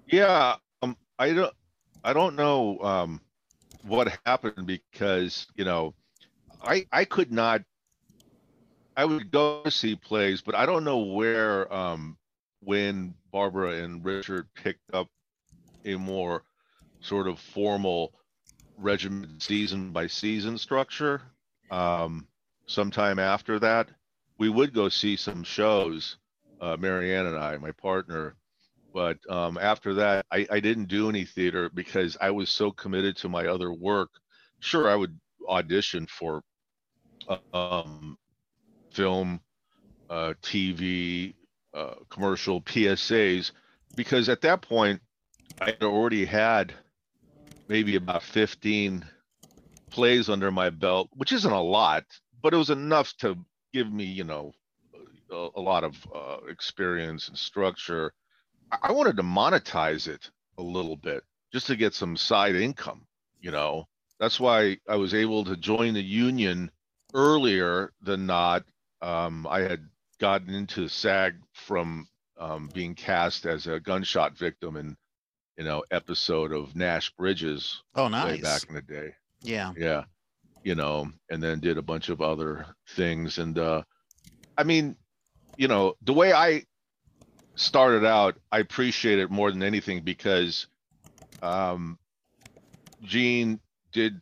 Yeah, um, I don't, I don't know um, what happened because you know, I I could not. I would go see plays, but I don't know where um, when Barbara and Richard picked up a more sort of formal regimented season by season structure. Um, sometime after that, we would go see some shows. Uh, Marianne and I, my partner, but um, after that I, I didn't do any theater because i was so committed to my other work sure i would audition for um, film uh, tv uh, commercial psas because at that point i had already had maybe about 15 plays under my belt which isn't a lot but it was enough to give me you know a, a lot of uh, experience and structure I- I wanted to monetize it a little bit just to get some side income, you know. That's why I was able to join the union earlier than not. Um, I had gotten into SAG from um, being cast as a gunshot victim in, you know, episode of Nash Bridges Oh, way nice. back in the day Yeah. yeah you know and then did a bunch of other things and uh i mean you know the way i started out i appreciate it more than anything because um Jean did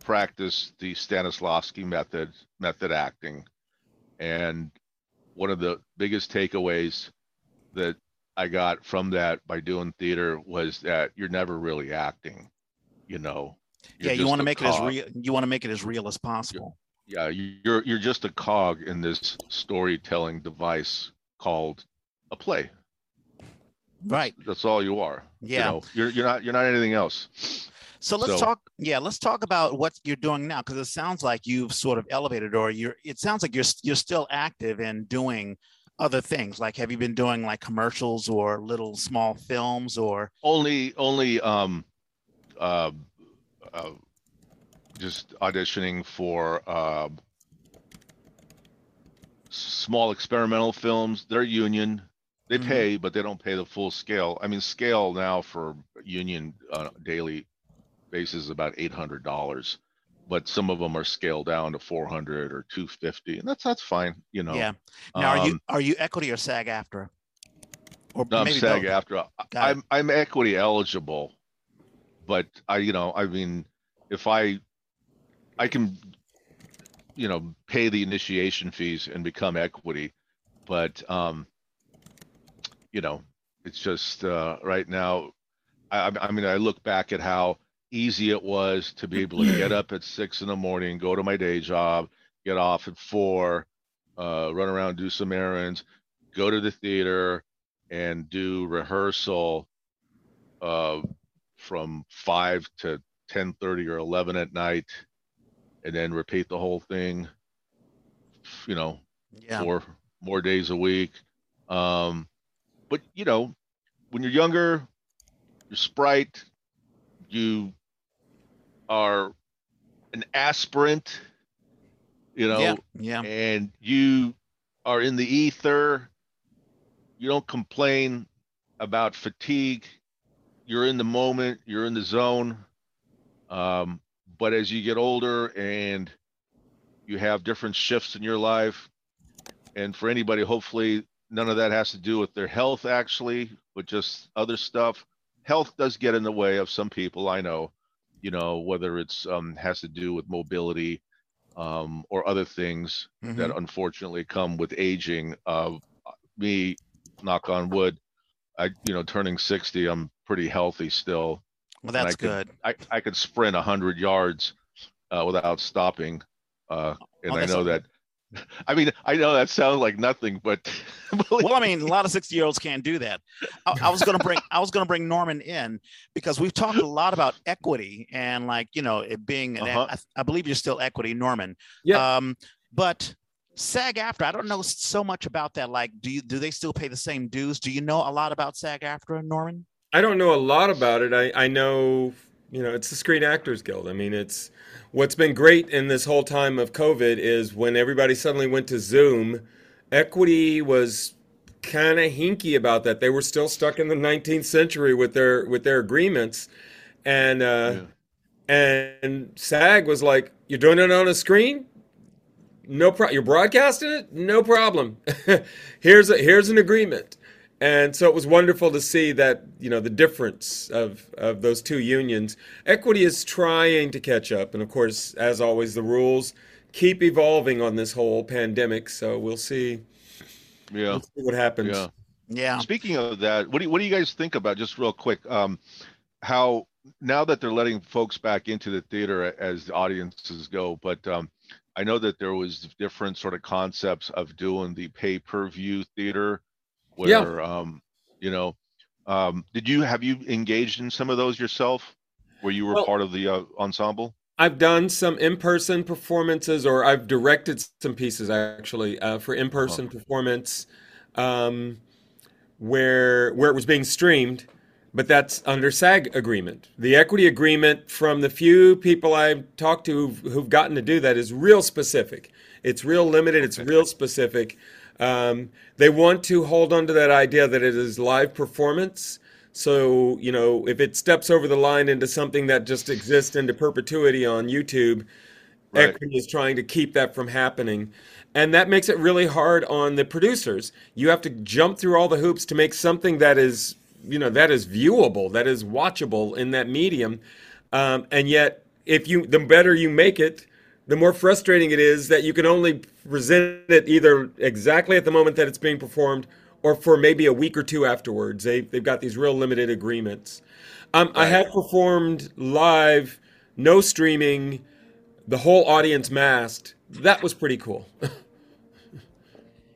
practice the stanislavski method method acting and one of the biggest takeaways that i got from that by doing theater was that you're never really acting you know You're yeah, you want to make it as real. You want to make it as real as possible. yeah you're you're just a cog in this storytelling device called a play Right. that's all you are Yeah. you know, you're you're not you're not anything else So let's So- talk. Yeah, let's talk about what you're doing now, because it sounds like you've sort of elevated, or you're. It sounds like you're you're still active in doing other things. Like, have you been doing like commercials or little small films, or only only um uh, uh just auditioning for uh small experimental films they're union they Mhm. pay but they don't pay the full scale i mean scale now for union uh, daily basis is about $800 but some of them are scaled down to 400 or 250 and that's that's fine you know yeah? Now, are you Um, are you equity or SAG-AFTRA? Or No, I'm SAG both? after. I'm I'm equity eligible, but I you know I mean if I I can you know pay the initiation fees and become equity, but um you know it's just uh, right now. I- I mean I look back at how easy it was to be able to get up at six in the morning, go to my day job, get off at four, uh, run around, do some errands, go to the theater, and do rehearsal uh, from five to ten thirty or eleven at night, and then repeat the whole thing. You know, Yeah. four more days a week. Um, but you know, when you're younger, you're sprite, you are an aspirant, you know, yeah. Yeah. and you are in the ether. You don't complain about fatigue. You're in the moment, you're in the zone. Um, but as you get older and you have different shifts in your life, and for anybody, hopefully, none of that has to do with their health, actually, but just other stuff. Health does get in the way of some people, I know, you know, whether it's um, has to do with mobility um, or other things Mhm. that unfortunately come with aging. Uh, me, knock on wood, I you know turning sixty, I'm pretty healthy still. Well, I that's could- good. I I could sprint hundred yards uh, without stopping, uh, and Oh, I know that. I mean, I know that sounds like nothing, but well, I mean, a lot of 60 year olds can't do that. I, I was going to bring, I was going to bring Norman in because we've talked a lot about equity and like, you know, it being, an, Uh-huh. I, I believe you're still equity, Norman. Yeah. Um, but SAG-AFTRA, I don't know so much about that. Like, do you do they still pay the same dues? Do you know a lot about SAG-AFTRA, Norman? I don't know a lot about it. I, I know, you know, it's the Screen Actors Guild. I mean, it's what's been great in this whole time of COVID is when everybody suddenly went to Zoom, Equity was kind of hinky about that. They were still stuck in the 19th century with their with their agreements, and uh, yeah. and SAG was like, "You're doing it on a screen no problem. You're broadcasting it, no problem. here's a here's an agreement, and so it was wonderful to see that you know the difference of of those two unions. Equity is trying to catch up, and of course, as always, the rules keep evolving on this whole pandemic. So we'll see. Yeah, we'll see what happens. Yeah. Yeah. Speaking of that, what do you, what do you guys think about just real quick? Um, how now that they're letting folks back into the theater as the audiences go, but um, I know that there was different sort of concepts of doing the pay per view theater, where yeah. um, you know, um, did you have you engaged in some of those yourself, where you were well, part of the uh, ensemble? I've done some in person performances, or I've directed some pieces actually uh, for in person oh. performance, um, where where it was being streamed but that's under SAG agreement. The equity agreement from the few people I've talked to who've, who've gotten to do that is real specific. It's real limited. It's real specific. Um, they want to hold on to that idea that it is live performance. So you know, if it steps over the line into something that just exists into perpetuity on YouTube, right. equity is trying to keep that from happening. And that makes it really hard on the producers. You have to jump through all the hoops to make something that is you know that is viewable, that is watchable in that medium, um, and yet if you the better you make it, the more frustrating it is that you can only present it either exactly at the moment that it's being performed or for maybe a week or two afterwards. They they've got these real limited agreements. Um, I have performed live, no streaming, the whole audience masked. That was pretty cool.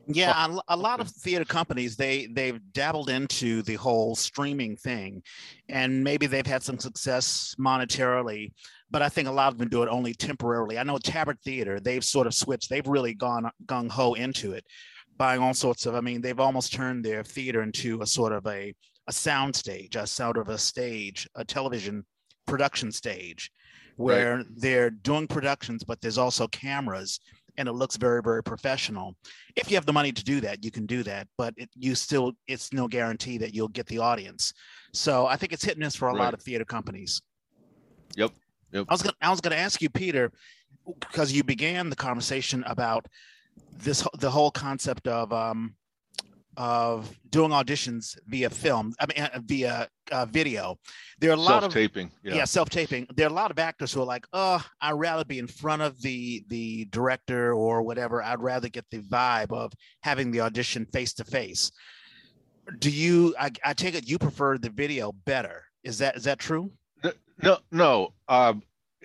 Yeah, a, lot of theater companies they they've dabbled into the whole streaming thing, and maybe they've had some success monetarily, but I think a lot of them do it only temporarily. I know Tabard Theater they've sort of switched; they've really gone gung ho into it, buying all sorts of. I mean, they've almost turned their theater into a sort of a a sound stage, a sort of a stage, a television production stage, where right. they're doing productions, but there's also cameras and it looks very very professional if you have the money to do that you can do that but it, you still it's no guarantee that you'll get the audience so i think it's hit and miss for a right. lot of theater companies yep yep i was gonna i was gonna ask you peter because you began the conversation about this the whole concept of um of doing auditions via film, I mean, uh, via uh, video. There are a lot of self taping. Yeah, yeah self taping. There are a lot of actors who are like, "Oh, I'd rather be in front of the the director or whatever. I'd rather get the vibe of having the audition face to face." Do you? I, I, take it you prefer the video better. Is that is that true? No, no. Um,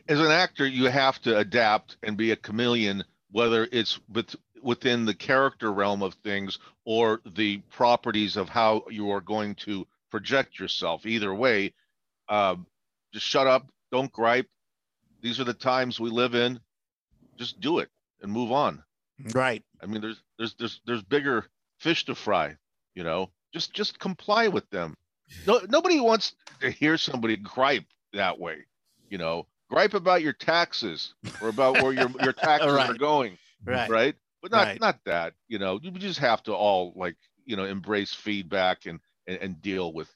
as an actor, you have to adapt and be a chameleon, whether it's with within the character realm of things or the properties of how you are going to project yourself. Either way, uh, just shut up, don't gripe. These are the times we live in. Just do it and move on. Right. I mean, there's there's there's there's bigger fish to fry. You know, just just comply with them. No, nobody wants to hear somebody gripe that way. You know, gripe about your taxes or about where your your taxes right. are going. Right. Right but not right. not that you know you just have to all like you know embrace feedback and and, and deal with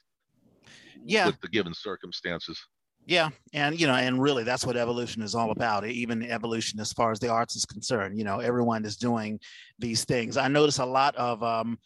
yeah with the given circumstances yeah and you know and really that's what evolution is all about even evolution as far as the arts is concerned you know everyone is doing these things i notice a lot of um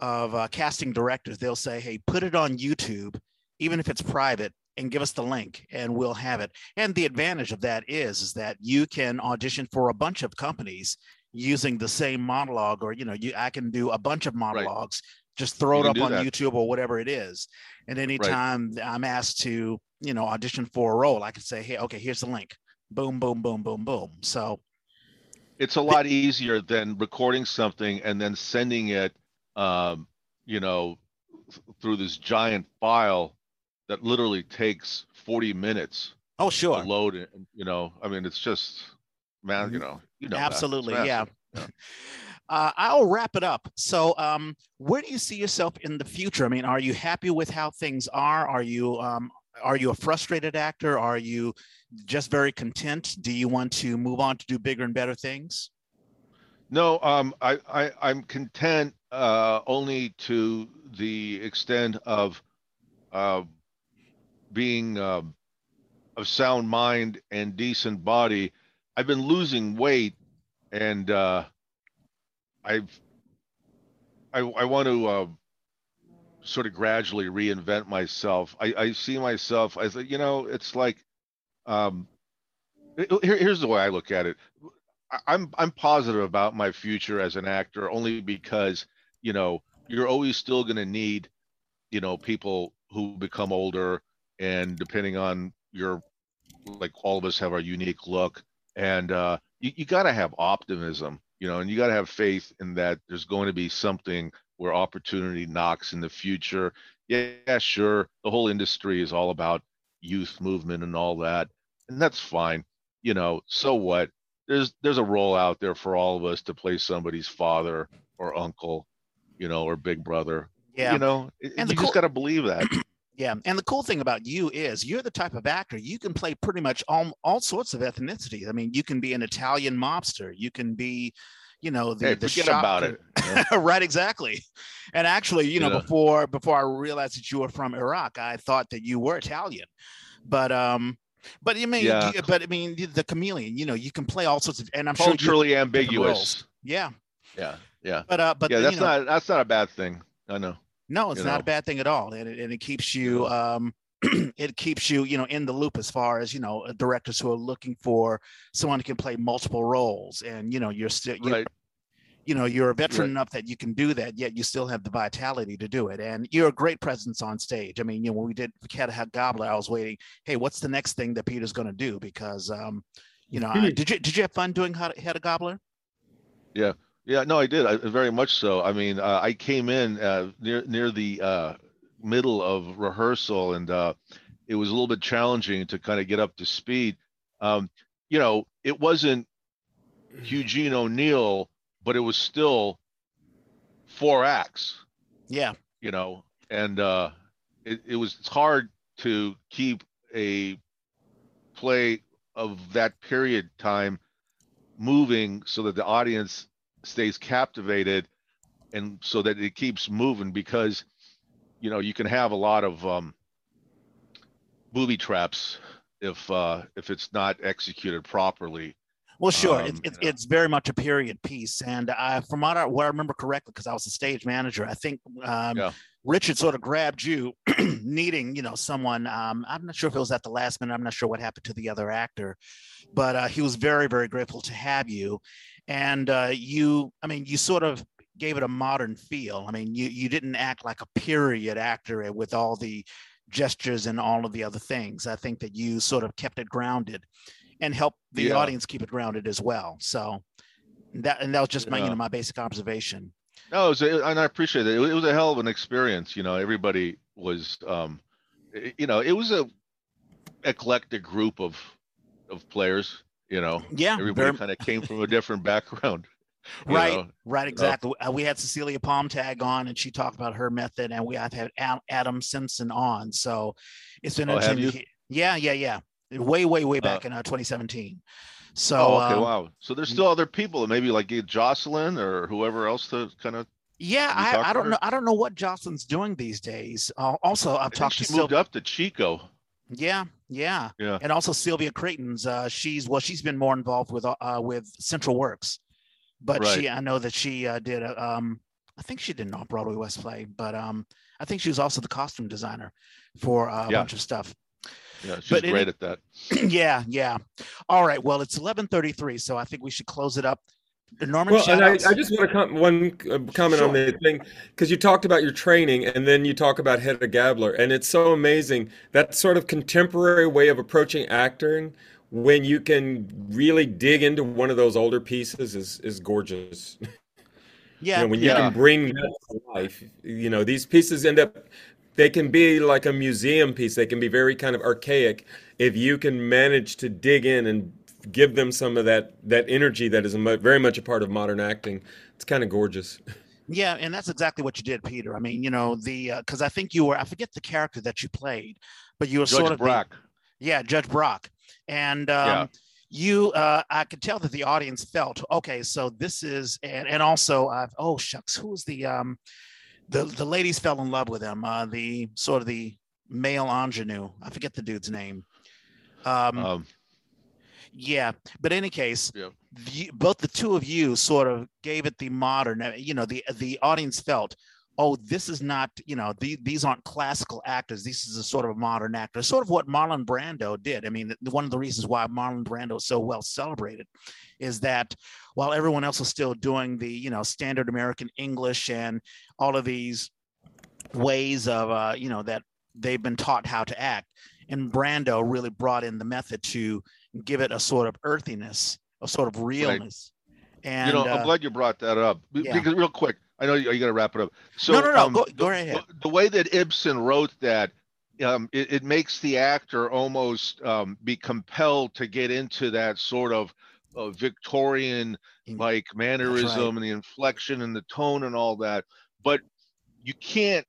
of uh, casting directors they'll say hey put it on youtube even if it's private and give us the link and we'll have it and the advantage of that is is that you can audition for a bunch of companies using the same monologue or you know you i can do a bunch of monologues right. just throw you it up on that. youtube or whatever it is and anytime right. i'm asked to you know audition for a role i can say hey okay here's the link boom boom boom boom boom so it's a lot easier than recording something and then sending it um, you know through this giant file that literally takes 40 minutes oh sure to load it you know i mean it's just man you know you know absolutely yeah Uh, I'll wrap it up. So, um, where do you see yourself in the future? I mean, are you happy with how things are? Are you um, are you a frustrated actor? Are you just very content? Do you want to move on to do bigger and better things? No, um, I, I I'm content uh, only to the extent of uh, being uh, of sound mind and decent body. I've been losing weight, and uh, I've I, I want to uh, sort of gradually reinvent myself. I, I see myself as you know, it's like um, here, here's the way I look at it. I'm I'm positive about my future as an actor only because you know you're always still going to need you know people who become older and depending on your like all of us have our unique look and uh, you, you got to have optimism you know, and you got to have faith in that there's going to be something where opportunity knocks in the future. Yeah, sure. The whole industry is all about youth movement and all that, and that's fine. You know, so what? There's there's a role out there for all of us to play somebody's father or uncle, you know, or big brother. Yeah. You know, and you just got to believe that. Yeah, and the cool thing about you is you're the type of actor you can play pretty much all all sorts of ethnicities. I mean, you can be an Italian mobster, you can be, you know, the hey, the forget about it. right, exactly. And actually, you know, yeah. before before I realized that you were from Iraq, I thought that you were Italian. But um, but I mean, yeah. but I mean, the chameleon. You know, you can play all sorts of, and I'm culturally sure ambiguous. Yeah. Yeah. Yeah. But uh, but yeah, that's you know, not that's not a bad thing. I know. No, it's not know. a bad thing at all, and it, and it keeps you um, it keeps you you know in the loop as far as you know directors who are looking for someone who can play multiple roles, and you know you're still right. You know you're a veteran right. enough that you can do that, yet you still have the vitality to do it, and you're a great presence on stage. I mean, you know when we did Hedda Gabler, I was waiting. Hey, what's the next thing that Peter's going to do? Because um, you know, I, did you did you have fun doing Hedda Gabler? Yeah, yeah, no, I did. I, very much so. I mean, uh, I came in uh, near near the uh, middle of rehearsal, and uh, it was a little bit challenging to kind of get up to speed. Um, you know, it wasn't Eugene O'Neill, but it was still four acts. Yeah. You know, and uh, it, it was it's hard to keep a play of that period time moving so that the audience stays captivated and so that it keeps moving because you know you can have a lot of um, booby traps if uh, if it's not executed properly. Well, sure, um, it's, it's, it's very much a period piece, and uh, from what I, what I remember correctly, because I was a stage manager, I think um, yeah. Richard sort of grabbed you, needing you know someone. Um, I'm not sure if it was at the last minute. I'm not sure what happened to the other actor, but uh, he was very very grateful to have you, and uh, you i mean you sort of gave it a modern feel. I mean you you didn't act like a period actor with all the gestures and all of the other things. I think that you sort of kept it grounded and helped the yeah. audience keep it grounded as well. So that and that was just yeah. my you know my basic observation. No it was a, and i appreciate it it was a hell of an experience. You know everybody was um you know it was a eclectic group of of players you know yeah everybody very... kind of came from a different background right know? right exactly uh, we had cecilia palmtag on and she talked about her method and we i've had adam simpson on so it's been oh, interesting yeah yeah yeah way way way back uh, in uh, 2017 so oh, okay um, wow so there's still other people maybe like jocelyn or whoever else to kind of yeah, I, I don't know. I don't know what Jocelyn's doing these days. Uh, also, I've talked to. She moved up to Chico. Yeah, yeah, yeah. And also Sylvia Creighton's. Uh, she's well, she's been more involved with uh, with Central Works, but right. she I know that she uh, did a, um I think she did an off Broadway West play, but um I think she was also the costume designer for a yeah. bunch of stuff. Yeah, she's but great at that. Yeah, yeah. All right. Well, it's eleven thirty three, so I think we should close it up. Norman, well, and I, I, just want to com- one uh, comment sure. on the thing because you talked about your training and then you talk about Hedda Gabler, and it's so amazing that sort of contemporary way of approaching acting when you can really dig into one of those older pieces is is gorgeous. Yeah, you know, when yeah. you can bring that to life, you know these pieces end up they can be like a museum piece. They can be very kind of archaic if you can manage to dig in and give them some of that that energy that is very much a part of modern acting. It's kind of gorgeous. Yeah, and that's exactly what you did, Peter. I mean, you know, the because uh, I think you were I forget the character that you played, but you were Judge sort of Brock. The, yeah, Judge Brock, and um, yeah. you uh, I could tell that the audience felt okay. So this is and and also uh, oh shucks, who was the um the the ladies fell in love with him. Uh, the sort of the male ingenue. I forget the dude's name. Um, um yeah, but in any case, yeah. the, both the two of you sort of gave it the modern. Uh, you know, the the audience felt, oh, this is not. You know, the, these aren't classical actors. This is a sort of a modern actor. Sort of what Marlon Brando did. I mean, one of the reasons why Marlon Brando is so well celebrated is that while everyone else is still doing the you know standard American English and all of these ways of uh, you know that they've been taught how to act and Brando really brought in the method to give it a sort of earthiness, a sort of realness. Right. And you know, I'm uh, glad you brought that up yeah. because real quick, I know you, got to wrap it up. So no, no, no, um, go, go right ahead. The, the, way that Ibsen wrote that, um, it, it, makes the actor almost um, be compelled to get into that sort of uh, Victorian like mannerism right. and the inflection and the tone and all that. But you can't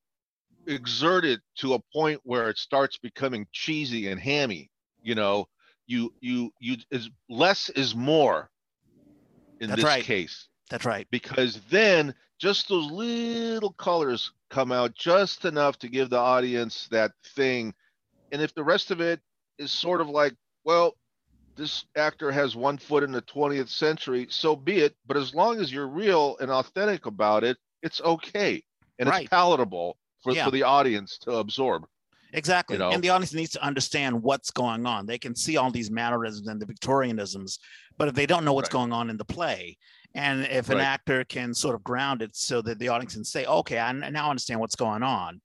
exert it to a point where it starts becoming cheesy and hammy you know you you you is less is more in That's this right. case That's right. Because then just those little colors come out just enough to give the audience that thing. And if the rest of it is sort of like, well, this actor has one foot in the 20th century, so be it. But as long as you're real and authentic about it, it's okay and right. it's palatable for, yeah. for the audience to absorb. Exactly. You know? And the audience needs to understand what's going on. They can see all these mannerisms and the Victorianisms, but if they don't know what's right. going on in the play, and if an actor can sort of ground it so that the audience can say, okay, I now understand what's going on.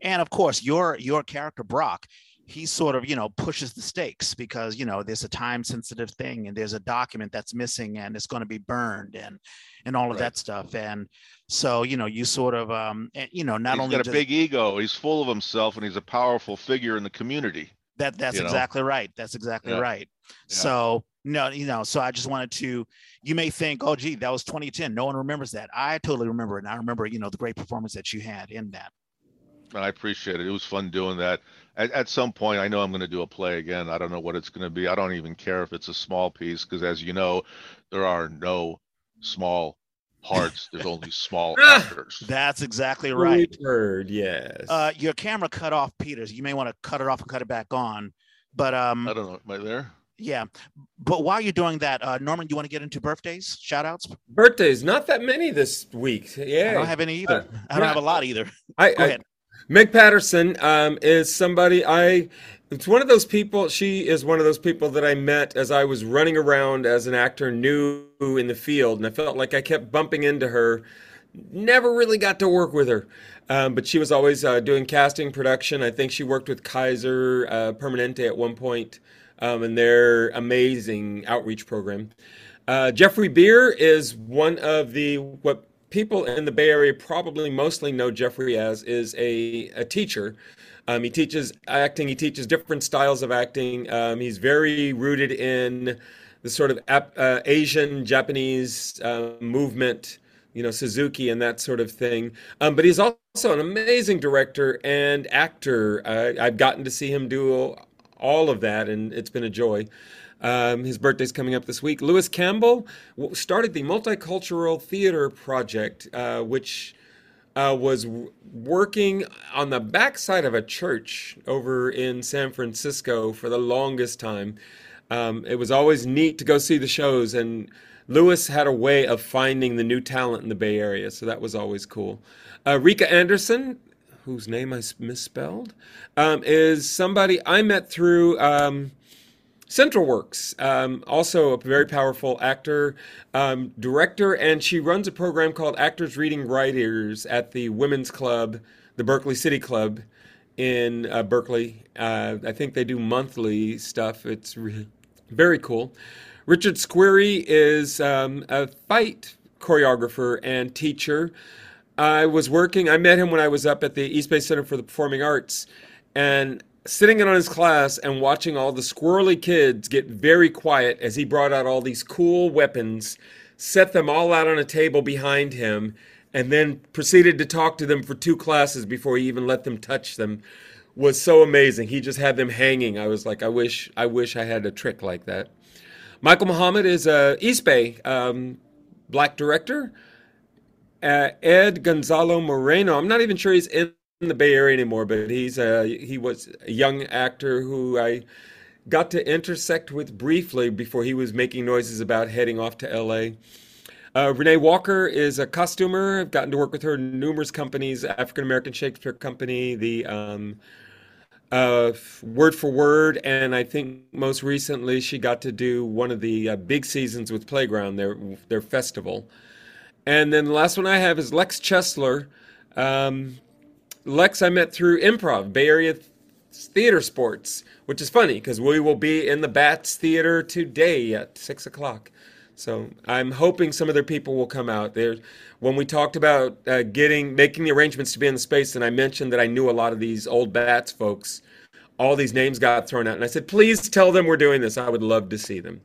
And of course, your your character Brock, he sort of you know pushes the stakes because you know there's a time sensitive thing and there's a document that's missing and it's going to be burned and and all of right. that stuff and so you know you sort of um you know not he's only got a big ego he's full of himself and he's a powerful figure in the community that that's exactly know? right that's exactly yeah. right yeah. so no you know so i just wanted to you may think oh gee that was 2010 no one remembers that i totally remember it and i remember you know the great performance that you had in that I appreciate it. It was fun doing that. At, at some point, I know I'm going to do a play again. I don't know what it's going to be. I don't even care if it's a small piece because, as you know, there are no small parts. There's only small actors. That's exactly right. Heard, yes. Uh, your camera cut off, Peters. You may want to cut it off and cut it back on. But um, I don't know. Am I there? Yeah. But while you're doing that, uh, Norman, do you want to get into birthdays, shout outs? Birthdays, not that many this week. Yeah. I don't have any either. Uh, I don't yeah. have a lot either. I, Go I, ahead. Meg Patterson um, is somebody I. It's one of those people. She is one of those people that I met as I was running around as an actor new in the field, and I felt like I kept bumping into her. Never really got to work with her, um, but she was always uh, doing casting, production. I think she worked with Kaiser uh, Permanente at one point, um, and their amazing outreach program. Uh, Jeffrey Beer is one of the what people in the Bay Area probably mostly know Jeffrey as is a, a teacher. Um, he teaches acting. He teaches different styles of acting. Um, he's very rooted in the sort of uh, Asian Japanese uh, movement, you know, Suzuki and that sort of thing. Um, but he's also an amazing director and actor. I've gotten to see him do all of that, and it's been a joy. Um, his birthday's coming up this week. Lewis Campbell started the Multicultural Theater Project, uh, which uh, was working on the backside of a church over in San Francisco for the longest time. Um, it was always neat to go see the shows, and Lewis had a way of finding the new talent in the Bay Area, so that was always cool. Uh, Rika Anderson, whose name I misspelled, um, is somebody I met through. Um, Central Works, um, also a very powerful actor, um, director, and she runs a program called Actors Reading Writers at the Women's Club, the Berkeley City Club in uh, Berkeley. Uh, I think they do monthly stuff. It's re- very cool. Richard Squeary is um, a fight choreographer and teacher. I was working, I met him when I was up at the East Bay Center for the Performing Arts, and sitting in on his class and watching all the squirrely kids get very quiet as he brought out all these cool weapons, set them all out on a table behind him, and then proceeded to talk to them for two classes before he even let them touch them was so amazing. He just had them hanging. I was like, I wish, I wish I had a trick like that. Michael Muhammad is a East Bay um, black director. Uh, Ed Gonzalo Moreno. I'm not even sure he's in the Bay Area anymore, but he's a he was a young actor who I got to intersect with briefly before he was making noises about heading off to L.A. Uh, Renee Walker is a costumer. I've gotten to work with her in numerous companies, African American Shakespeare Company, the um, uh, Word for Word, and I think most recently she got to do one of the uh, big seasons with Playground, their their festival. And then the last one I have is Lex Chesler. Um, Lex I met through improv, Bay Area Theater Sports, which is funny because we will be in the Bats Theater today at six o'clock. So I'm hoping some other people will come out there. When we talked about uh, getting making the arrangements to be in the space, and I mentioned that I knew a lot of these old bats folks, all these names got thrown out, and I said, please tell them we're doing this. I would love to see them.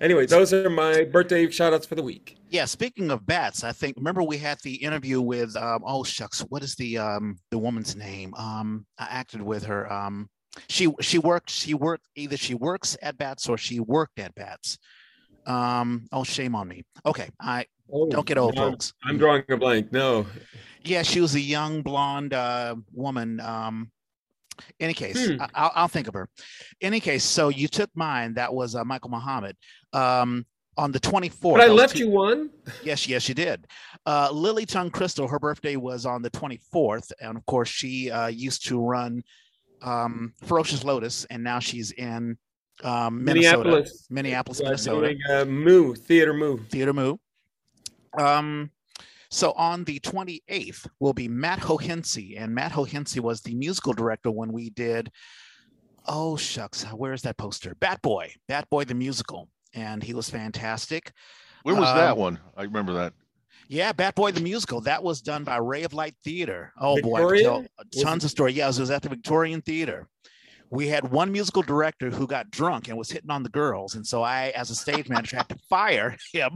Anyway, those are my birthday shout outs for the week. Yeah, speaking of bats, I think remember we had the interview with um, oh shucks, what is the um the woman's name? Um I acted with her. Um she she worked she worked either she works at bats or she worked at bats. Um, oh, shame on me. Okay, I oh, don't get old, no, folks. I'm drawing a blank. No. Yeah, she was a young blonde uh, woman. Um, any case, hmm. I, will I'll think of her. Any case, so you took mine. That was uh, Michael Muhammad. Um, on the 24th. But I left two, you one. Yes, yes, you did. Uh, Lily Tung Crystal, her birthday was on the 24th. And of course, she uh, used to run um, Ferocious Lotus, and now she's in um, Minneapolis, Minneapolis, Minnesota. Doing, uh, Mu Theater Mu Theater Mu. Um, so on the 28th will be Matt Hohensee, and Matt Hohensee was the musical director when we did. Oh shucks, where's that poster? Bat Boy, Bat Boy the musical, and he was fantastic. Where was um, that one? I remember that. Yeah, Bat Boy the musical. That was done by Ray of Light Theater. Oh Victoria? boy, tons of story. Yeah, it was at the Victorian Theater we had one musical director who got drunk and was hitting on the girls and so i as a stage manager had to fire him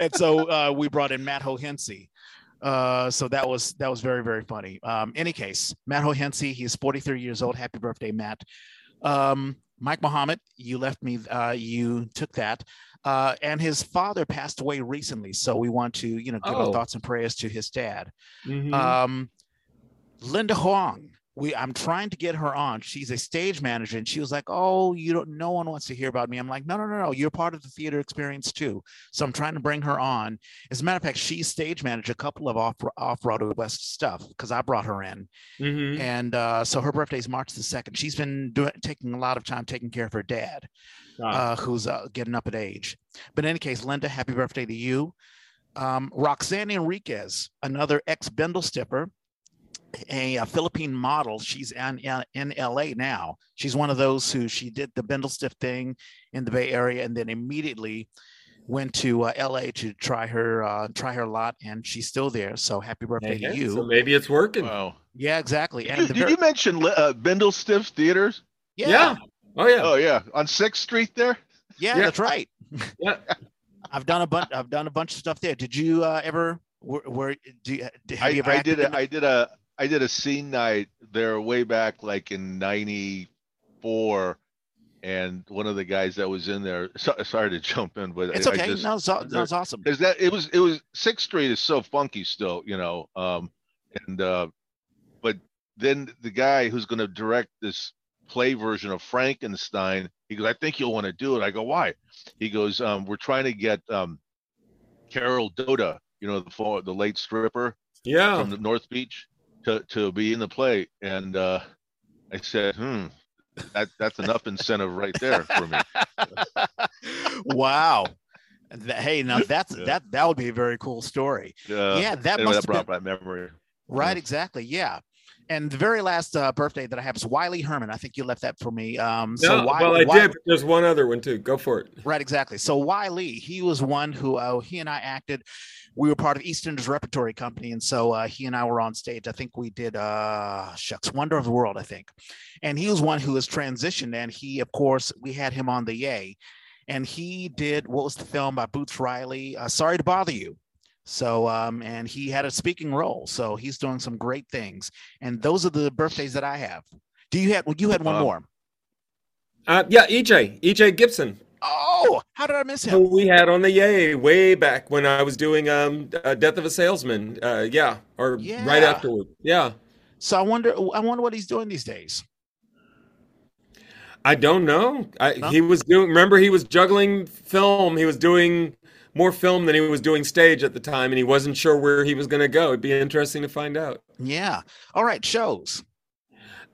and so uh, we brought in matt hohensee uh, so that was that was very very funny um, any case matt hohensee he's 43 years old happy birthday matt um, mike muhammad you left me uh, you took that uh, and his father passed away recently so we want to you know give oh. our thoughts and prayers to his dad mm-hmm. um, linda huang we I'm trying to get her on. She's a stage manager, and she was like, "Oh, you don't. No one wants to hear about me." I'm like, "No, no, no, no. You're part of the theater experience too." So I'm trying to bring her on. As a matter of fact, she's stage manager a couple of off off Broadway West stuff because I brought her in, mm-hmm. and uh, so her birthday is March the second. She's been doing taking a lot of time taking care of her dad, uh, who's uh, getting up in age. But in any case, Linda, happy birthday to you. Um, Roxanne Enriquez, another ex Bindlestiffer a, a, Philippine model. She's in, in LA now. She's one of those who she did the Bindlestiff thing in the Bay Area and then immediately went to uh, LA to try her uh, try her lot, and she's still there. So happy birthday to you. So maybe it's working. Wow. Yeah, exactly. And did, did you mention uh, Bindlestiff Theaters? Yeah. yeah. Oh yeah. Oh yeah. On Sixth Street there. Yeah, yeah. that's right. yeah. I've done a bunch. I've done a bunch of stuff there. Did you uh, ever? Where, where do you, have you ever I, I did. A, I did a I did a scene night there way back like in 94 and one of the guys that was in there so, sorry to jump in but it's okay. just, no, that was awesome. Is that it was it was sixth street is so funky still you know um and uh but then the guy who's going to direct this play version of frankenstein he goes i think you'll want to do it. I go why? He goes um we're trying to get um carol doda you know the the late stripper yeah. from the north beach to to be in the play, and uh, I said, "Hmm, that that's enough incentive right there for me." wow. Hey, now that's yeah. that that would be a very cool story. Uh, yeah, that anyway, must that brought been... back memory. Right, exactly. Yeah. And the very last uh, birthday that I have is Wiley Herman. I think you left that for me. Um, so no, Wiley, well, I Wiley, did. there's one other one too. Go for it. Right, exactly. So Wiley, he was one who uh, he and I acted we were part of EastEnders Repertory Company, and so uh, he and I were on stage. I think we did uh, shucks, Wonder of the World, I think, and he was one who was transitioned, and he, of course, we had him on the Yay, and he did what was the film by Boots Riley, uh, Sorry to Bother You. So, um, and he had a speaking role, so he's doing some great things, and those are the birthdays that I have. Do you have? Well, you had one Uh, more. Uh, yeah, EJ, EJ Gibson. Oh, how did I miss Who him? we had on the Yay way back when I was doing um, uh, Death of a Salesman. Uh, yeah, or right afterward. Yeah. So I wonder, I wonder what he's doing these days. I don't know. I, No? He was doing. Remember, he was juggling film. He was doing more film than he was doing stage at the time, and he wasn't sure where he was going to go. It'd be interesting to find out. Yeah. All right, shows.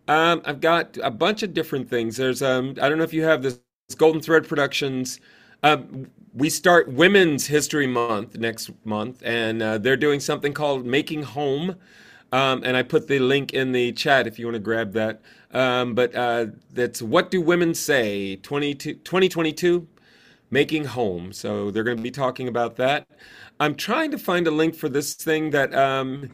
Um, I've got a bunch of different things. There's um, I don't know if you have this Golden Thread Productions. Um, we start Women's History Month next month, and uh, they're doing something called Making Home. Um, and I put the link in the chat if you want to grab that. Um, but uh, that's What Do Women Say 22 2022 Making Home. So they're going to be talking about that. I'm trying to find a link for this thing that um,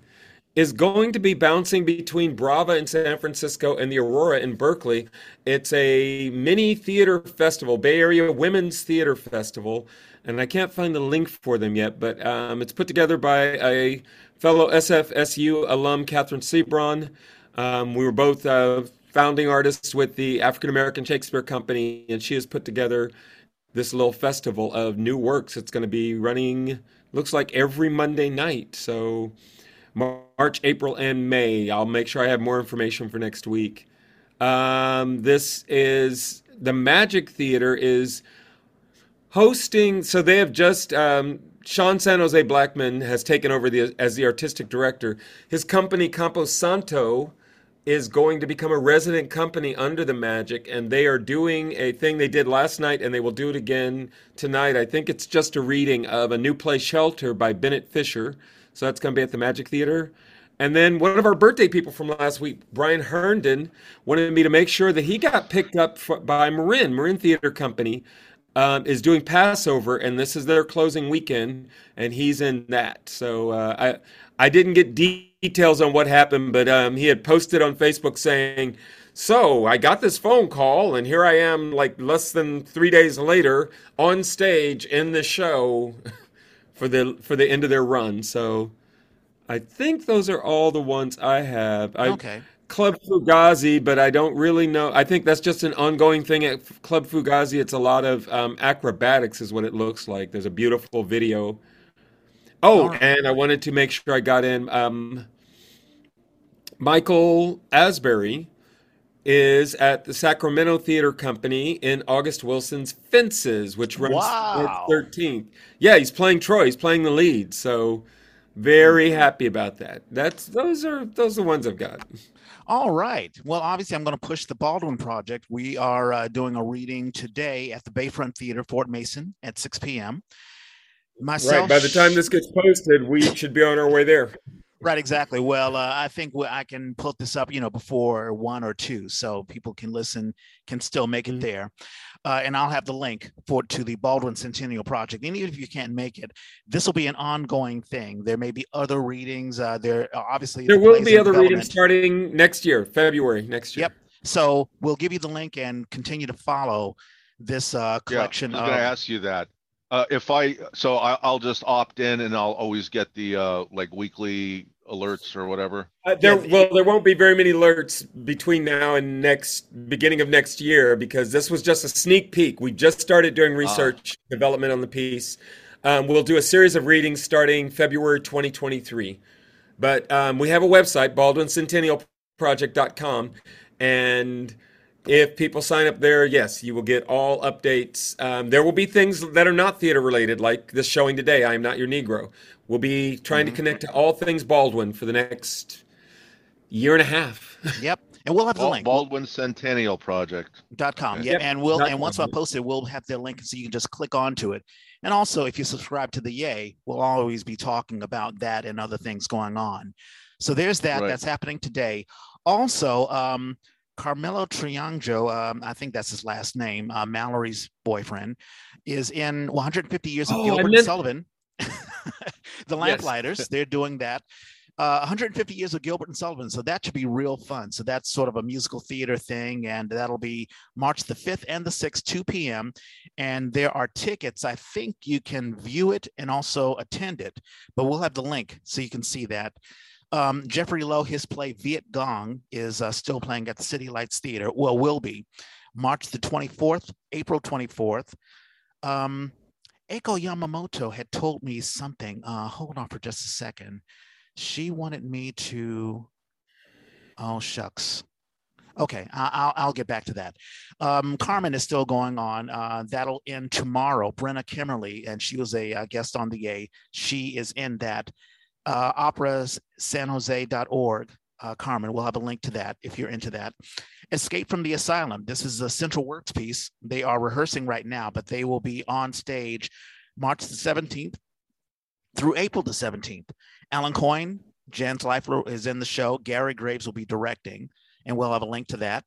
is going to be bouncing between Brava in San Francisco and the Aurora in Berkeley. It's a mini theater festival, Bay Area Women's Theater Festival. And I can't find the link for them yet, but um, it's put together by a fellow SFSU alum, Catherine Sebron. Um, we were both uh, founding artists with the African American Shakespeare Company, and she has put together this little festival of new works. It's going to be running, looks like every Monday night. So March, April, and May. I'll make sure I have more information for next week. Um, this is the Magic Theater is hosting. So they have just um, Sean San Jose Blackman has taken over the as the artistic director. His company Campo Santo is going to become a resident company under the Magic, and they are doing a thing they did last night, and they will do it again tonight. I think it's just a reading of a new play, Shelter, by Bennett Fisher. So that's going to be at the Magic Theater. And then one of our birthday people from last week, Brian Herndon, wanted me to make sure that he got picked up f- by Marin, Marin Theater Company, um, is doing Passover, and this is their closing weekend, and he's in that. So uh, I I didn't get details on what happened, but um, he had posted on Facebook saying, "So I got this phone call, and here I am, like less than three days later, on stage in the show for the for the end of their run." So I think those are all the ones I have. I, Okay. Club Fugazi, but I don't really know. I think that's just an ongoing thing at Club Fugazi. It's a lot of um, acrobatics, is what it looks like. There's a beautiful video. Oh, right. and I wanted to make sure I got in. Um, Michael Asbury is at the Sacramento Theater Company in August Wilson's Fences, which runs Wow. March 13th. Yeah, he's playing Troy. He's playing the lead. So very happy about that. That's those are those are the ones I've got. All right. Well, obviously, I'm going to push the Baldwin Project. We are uh, doing a reading today at the Bayfront Theater, Fort Mason, at 6 p.m. Myself, Right. By the time this gets posted, we should be on our way there. Right, exactly. Well, uh, I think we- I can put this up, you know, before one or two, so people can listen, can still make it Mhm. there, uh, and I'll have the link for to the Baldwin Centennial Project. And even if you can't make it, this will be an ongoing thing. There may be other readings. Uh, there obviously There the will be other readings starting next year, February next year. Yep. So we'll give you the link and continue to follow this uh, Yeah, I collection was going to ask you that. Uh, if I, so I, I'll just opt in and I'll always get the uh, like weekly alerts or whatever. Uh, there, well, there won't be very many alerts between now and next beginning of next year because this was just a sneak peek. We just started doing research development on the piece. Um, we'll do a series of readings starting February 2023. But um, we have a website, baldwincentennialproject.com, and if people sign up there, yes, you will get all updates. Um, there will be things that are not theater related, like this showing today. I am not your Negro. We'll be trying Mhm. to connect to all things Baldwin for the next year and a half. Yep. And we'll have the Bal- link. Baldwin Centennial Project. dot com. Okay. Yeah, Yep, and we'll dot and once I post it, we'll have the link so you can just click onto it. And also, if you subscribe to the Yay, we'll always be talking about that and other things going on. So there's that. Right. That's happening today. Also, um, Carmelo Triangio, um, I think that's his last name, uh, Mallory's boyfriend, is in 150 Years of Oh, Gilbert and meant- Sullivan. the Lamplighters. Yes. They're doing that. Uh, 150 years of Gilbert and Sullivan. So that should be real fun. So that's sort of a musical theater thing. And that'll be March the 5th and the 6th, 2 p.m. And there are tickets. I think you can view it and also attend it, but we'll have the link so you can see that. Um, Jeffrey Lo, his play VietGone is uh, still playing at the City Lights Theater. Well, will be March the 24th, April 24th. Um, Eiko Yamamoto had told me something. Uh, hold on for just a second she wanted me to oh shucks okay i'll, I'll get back to that um, carmen is still going on uh, that'll end tomorrow brennah kemmerly and she was a, a guest on the a she is in that uh, operasanjose.org uh, carmen we'll have a link to that if you're into that escape from the asylum this is a central works piece they are rehearsing right now but they will be on stage march the 17th through april the 17th Alan Coyne, Jan Zvaifler is in the show. Gary Graves will be directing, and we'll have a link to that.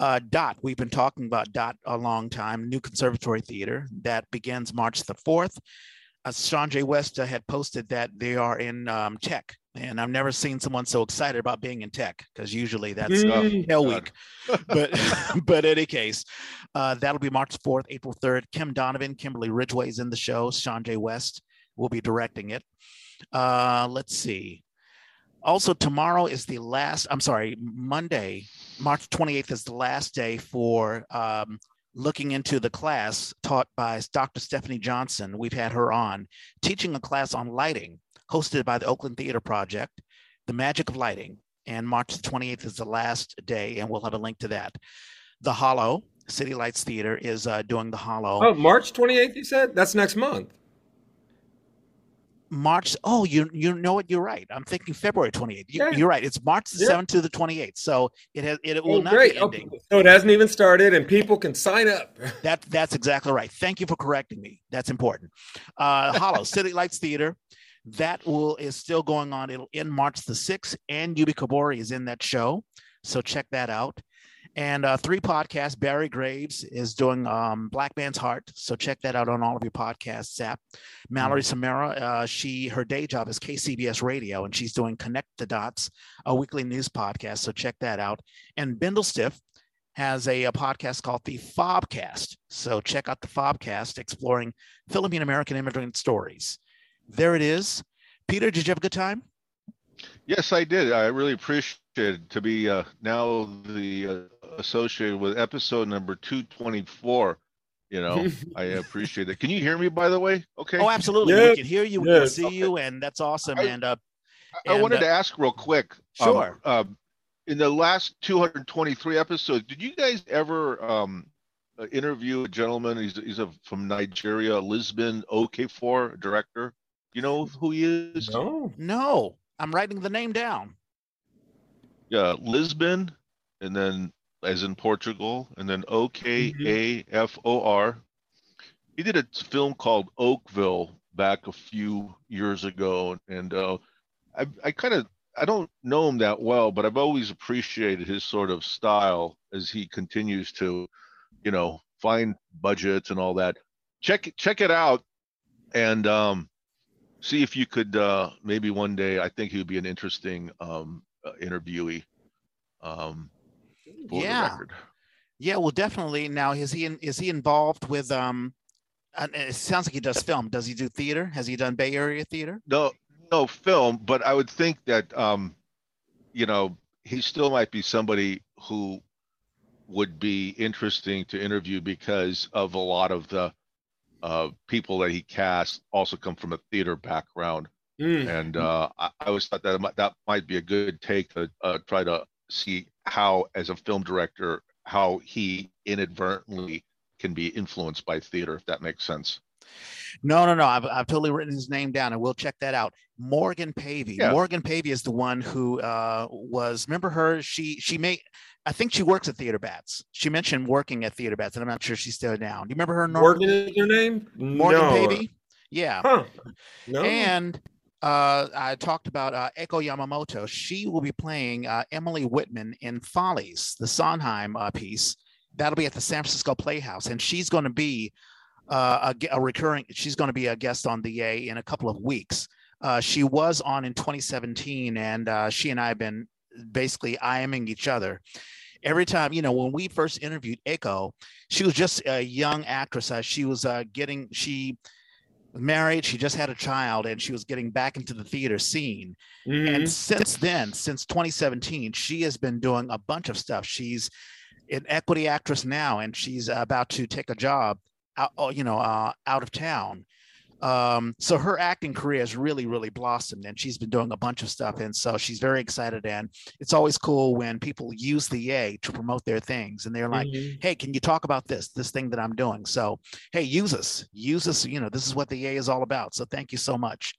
Uh, Dot, we've been talking about Dot a long time, New Conservatory Theater. That begins March the 4th. Uh, ShawnJ West uh, had posted that they are in um, tech, and I've never seen someone so excited about being in tech because usually that's uh, hell week. but but in any case, uh, that'll be March 4th, April 3rd. Kim Donovan, Kimberly Ridgeway is in the show. ShawnJ West will be directing it. Uh, let's see. Also, tomorrow is the last, I'm sorry, Monday, March 28th is the last day for um, looking into the class taught by Dr. Stephanie Johnson. We've had her on teaching a class on lighting hosted by the Oakland Theater Project, The Magic of Lighting. And March 28th is the last day, and we'll have a link to that. The Hollow, City Lights Theater, is uh, doing The Hollow. Oh, March 28th, you said? That's next month. March. Oh, you you know what? You're right. I'm thinking February 28th. You, are right. It's March the yeah. 7th to the 28th. So it has it, will oh, not great. be ending. Oh, so it hasn't even started, and people can sign up. that that's exactly right. Thank you for correcting me. That's important. Uh, Hollow City Lights Theater. That will is still going on. It'll end March the 6th, and Yubi Kobori is in that show. So check that out and uh, three podcasts. Barry Graves is doing um, Black Man's Heart, so check that out on all of your podcasts app. Mallory mm-hmm. Samara, uh, she her day job is KCBS Radio, and she's doing Connect the Dots, a weekly news podcast. So check that out. And Bindlestiff has a, a podcast called the Fobcast, so check out the Fobcast, exploring Philippine American immigrant stories. There it is. Peter, did you have a good time? Yes, I did. I really appreciate to be uh, now the uh, associated with episode number 224 you know i appreciate it can you hear me by the way? Okay. Oh absolutely. Yeah. we can hear you. We can see okay. you and that's awesome. I, and uh i and, wanted uh, to ask real quick um, sure. um, uh, in the last 223 episodes did you guys ever um uh, interview a gentleman he's, he's a, from nigeria lisbon okafor director? You know who he is? No. No. I'm writing the name down yeah lisbon and then as in Portugal, and then O K A F O R. He did a film called Oakville back a few years ago, and uh, I, I kind of I don't know him that well, but I've always appreciated his sort of style as he continues to, you know, find budgets and all that. Check check it out, and um, see if you could uh, maybe one day. I think he would be an interesting um, uh, interviewee. Um, yeah. Yeah, well, definitely. Now, is he in, is he involved with? Um, it sounds like he does film. Does he do theater? Has he done Bay Area theater? No, no film. But I would think that, um, you know, he still might be somebody who would be interesting to interview because of a lot of the uh, people that he cast also come from a theater background. Mm. And uh, I, I, always thought that might, that might be a good take to uh, try to see how, as a film director, how he inadvertently can be influenced by theater, if that makes sense. No, no, no. I've, I've totally written his name down and we'll check that out. Morgan Pavey. Yeah. Morgan Pavey is the one who uh, was, remember her? She, she made, I think she works at Theater Bats. She mentioned working at Theater Bats and I'm not sure she's still down. Do you remember her? Morgan is your name? Morgan no. Pavey. Yeah. Huh. No. And uh, I talked about uh, Yamamoto. She will be playing uh, Emily Whitman in Follies, the Sondheim uh, piece. That'll be at the San Francisco Playhouse, and she's going to be uh, a, a, recurring. She's going to be a guest on the A in a couple of weeks. Uh, she was on in 2017, and she and I have been basically IMing each other. Every time, you know, when we first interviewed Echo, she was just a young actress. She was getting she married she just had a child and she was getting back into the theater scene. Mm-hmm. and since then since 2017 she has been doing a bunch of stuff. She's an equity actress now and she's about to take a job out oh, you know uh, out of town um, so her acting career has really, really blossomed, and she's been doing a bunch of stuff. And so she's very excited. And it's always cool when people use the A to promote their things, and they're like, mm-hmm. "Hey, can you talk about this, this thing that I'm doing?" So, hey, use us, use us. You know, this is what the A is all about. So, thank you so much,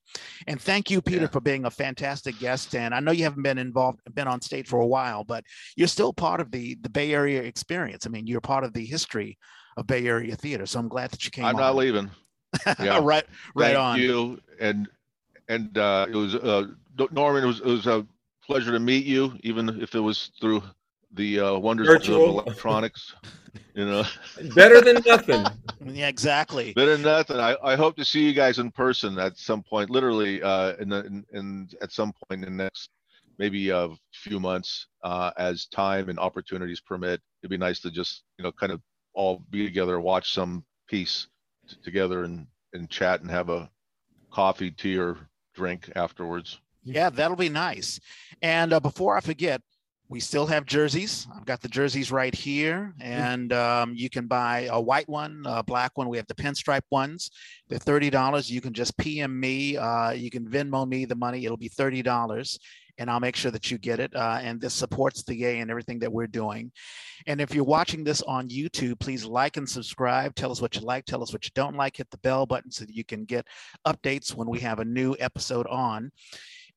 and thank you, Peter, yeah. for being a fantastic guest. And I know you haven't been involved, been on stage for a while, but you're still part of the the Bay Area experience. I mean, you're part of the history of Bay Area theater. So I'm glad that you came. I'm on. not leaving. Yeah. right. Right Thank on. you. And and uh, it was uh, Norman. It was it was a pleasure to meet you, even if it was through the uh, wonders Virtual. of electronics. You know, better than nothing. yeah, exactly. Better than nothing. I, I hope to see you guys in person at some point. Literally, uh, in the in, in at some point in the next maybe a few months, uh, as time and opportunities permit. It'd be nice to just you know kind of all be together, watch some piece together and and chat and have a coffee, tea, or drink afterwards. Yeah, that'll be nice. And uh, before I forget, we still have jerseys. I've got the jerseys right here, and um, you can buy a white one, a black one. We have the pinstripe ones. They're thirty dollars. You can just PM me. Uh, you can Venmo me the money. It'll be thirty dollars, and I'll make sure that you get it. Uh, and this supports the A and everything that we're doing. And if you're watching this on YouTube, please like and subscribe. Tell us what you like, tell us what you don't like. Hit the bell button so that you can get updates when we have a new episode on.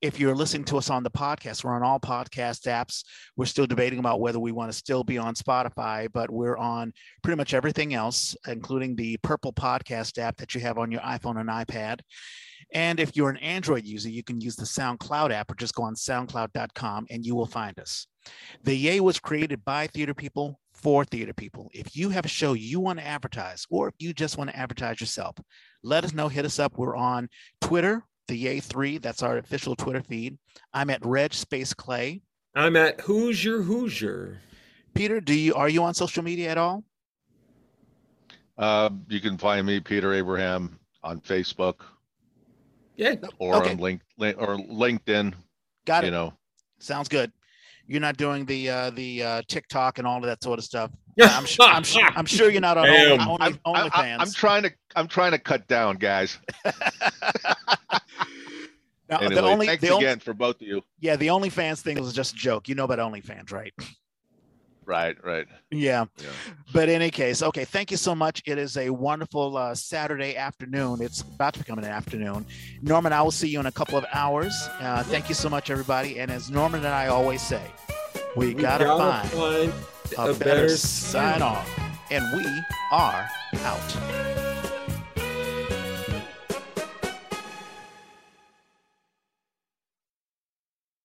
If you're listening to us on the podcast, we're on all podcast apps. We're still debating about whether we want to still be on Spotify, but we're on pretty much everything else, including the Purple Podcast app that you have on your iPhone and iPad. And if you're an Android user, you can use the SoundCloud app or just go on soundcloud.com and you will find us. The Yay was created by theater people for theater people. If you have a show you want to advertise, or if you just want to advertise yourself, let us know. Hit us up. We're on Twitter, the Yay3. That's our official Twitter feed. I'm at Reg Space Clay. I'm at Hoosier Hoosier. Peter, do you are you on social media at all? Uh, you can find me, Peter Abraham, on Facebook. Yeah. Or okay. on link, or LinkedIn. Got it. You know. Sounds good. You're not doing the uh, the uh, TikTok and all of that sort of stuff. Yeah, I'm, sure, I'm, sure, I'm sure you're not on only, only, I'm, I'm trying to I'm trying to cut down, guys. now, anyway, the only, thanks the again only, for both of you. Yeah, the OnlyFans thing was just a joke. You know about OnlyFans, right? Right, right. Yeah. yeah. But in any case, okay, thank you so much. It is a wonderful uh, Saturday afternoon. It's about to become an afternoon. Norman, I will see you in a couple of hours. Uh, thank you so much, everybody. And as Norman and I always say, we, we gotta, gotta, find, find a, a, better, better sign off. And we are out.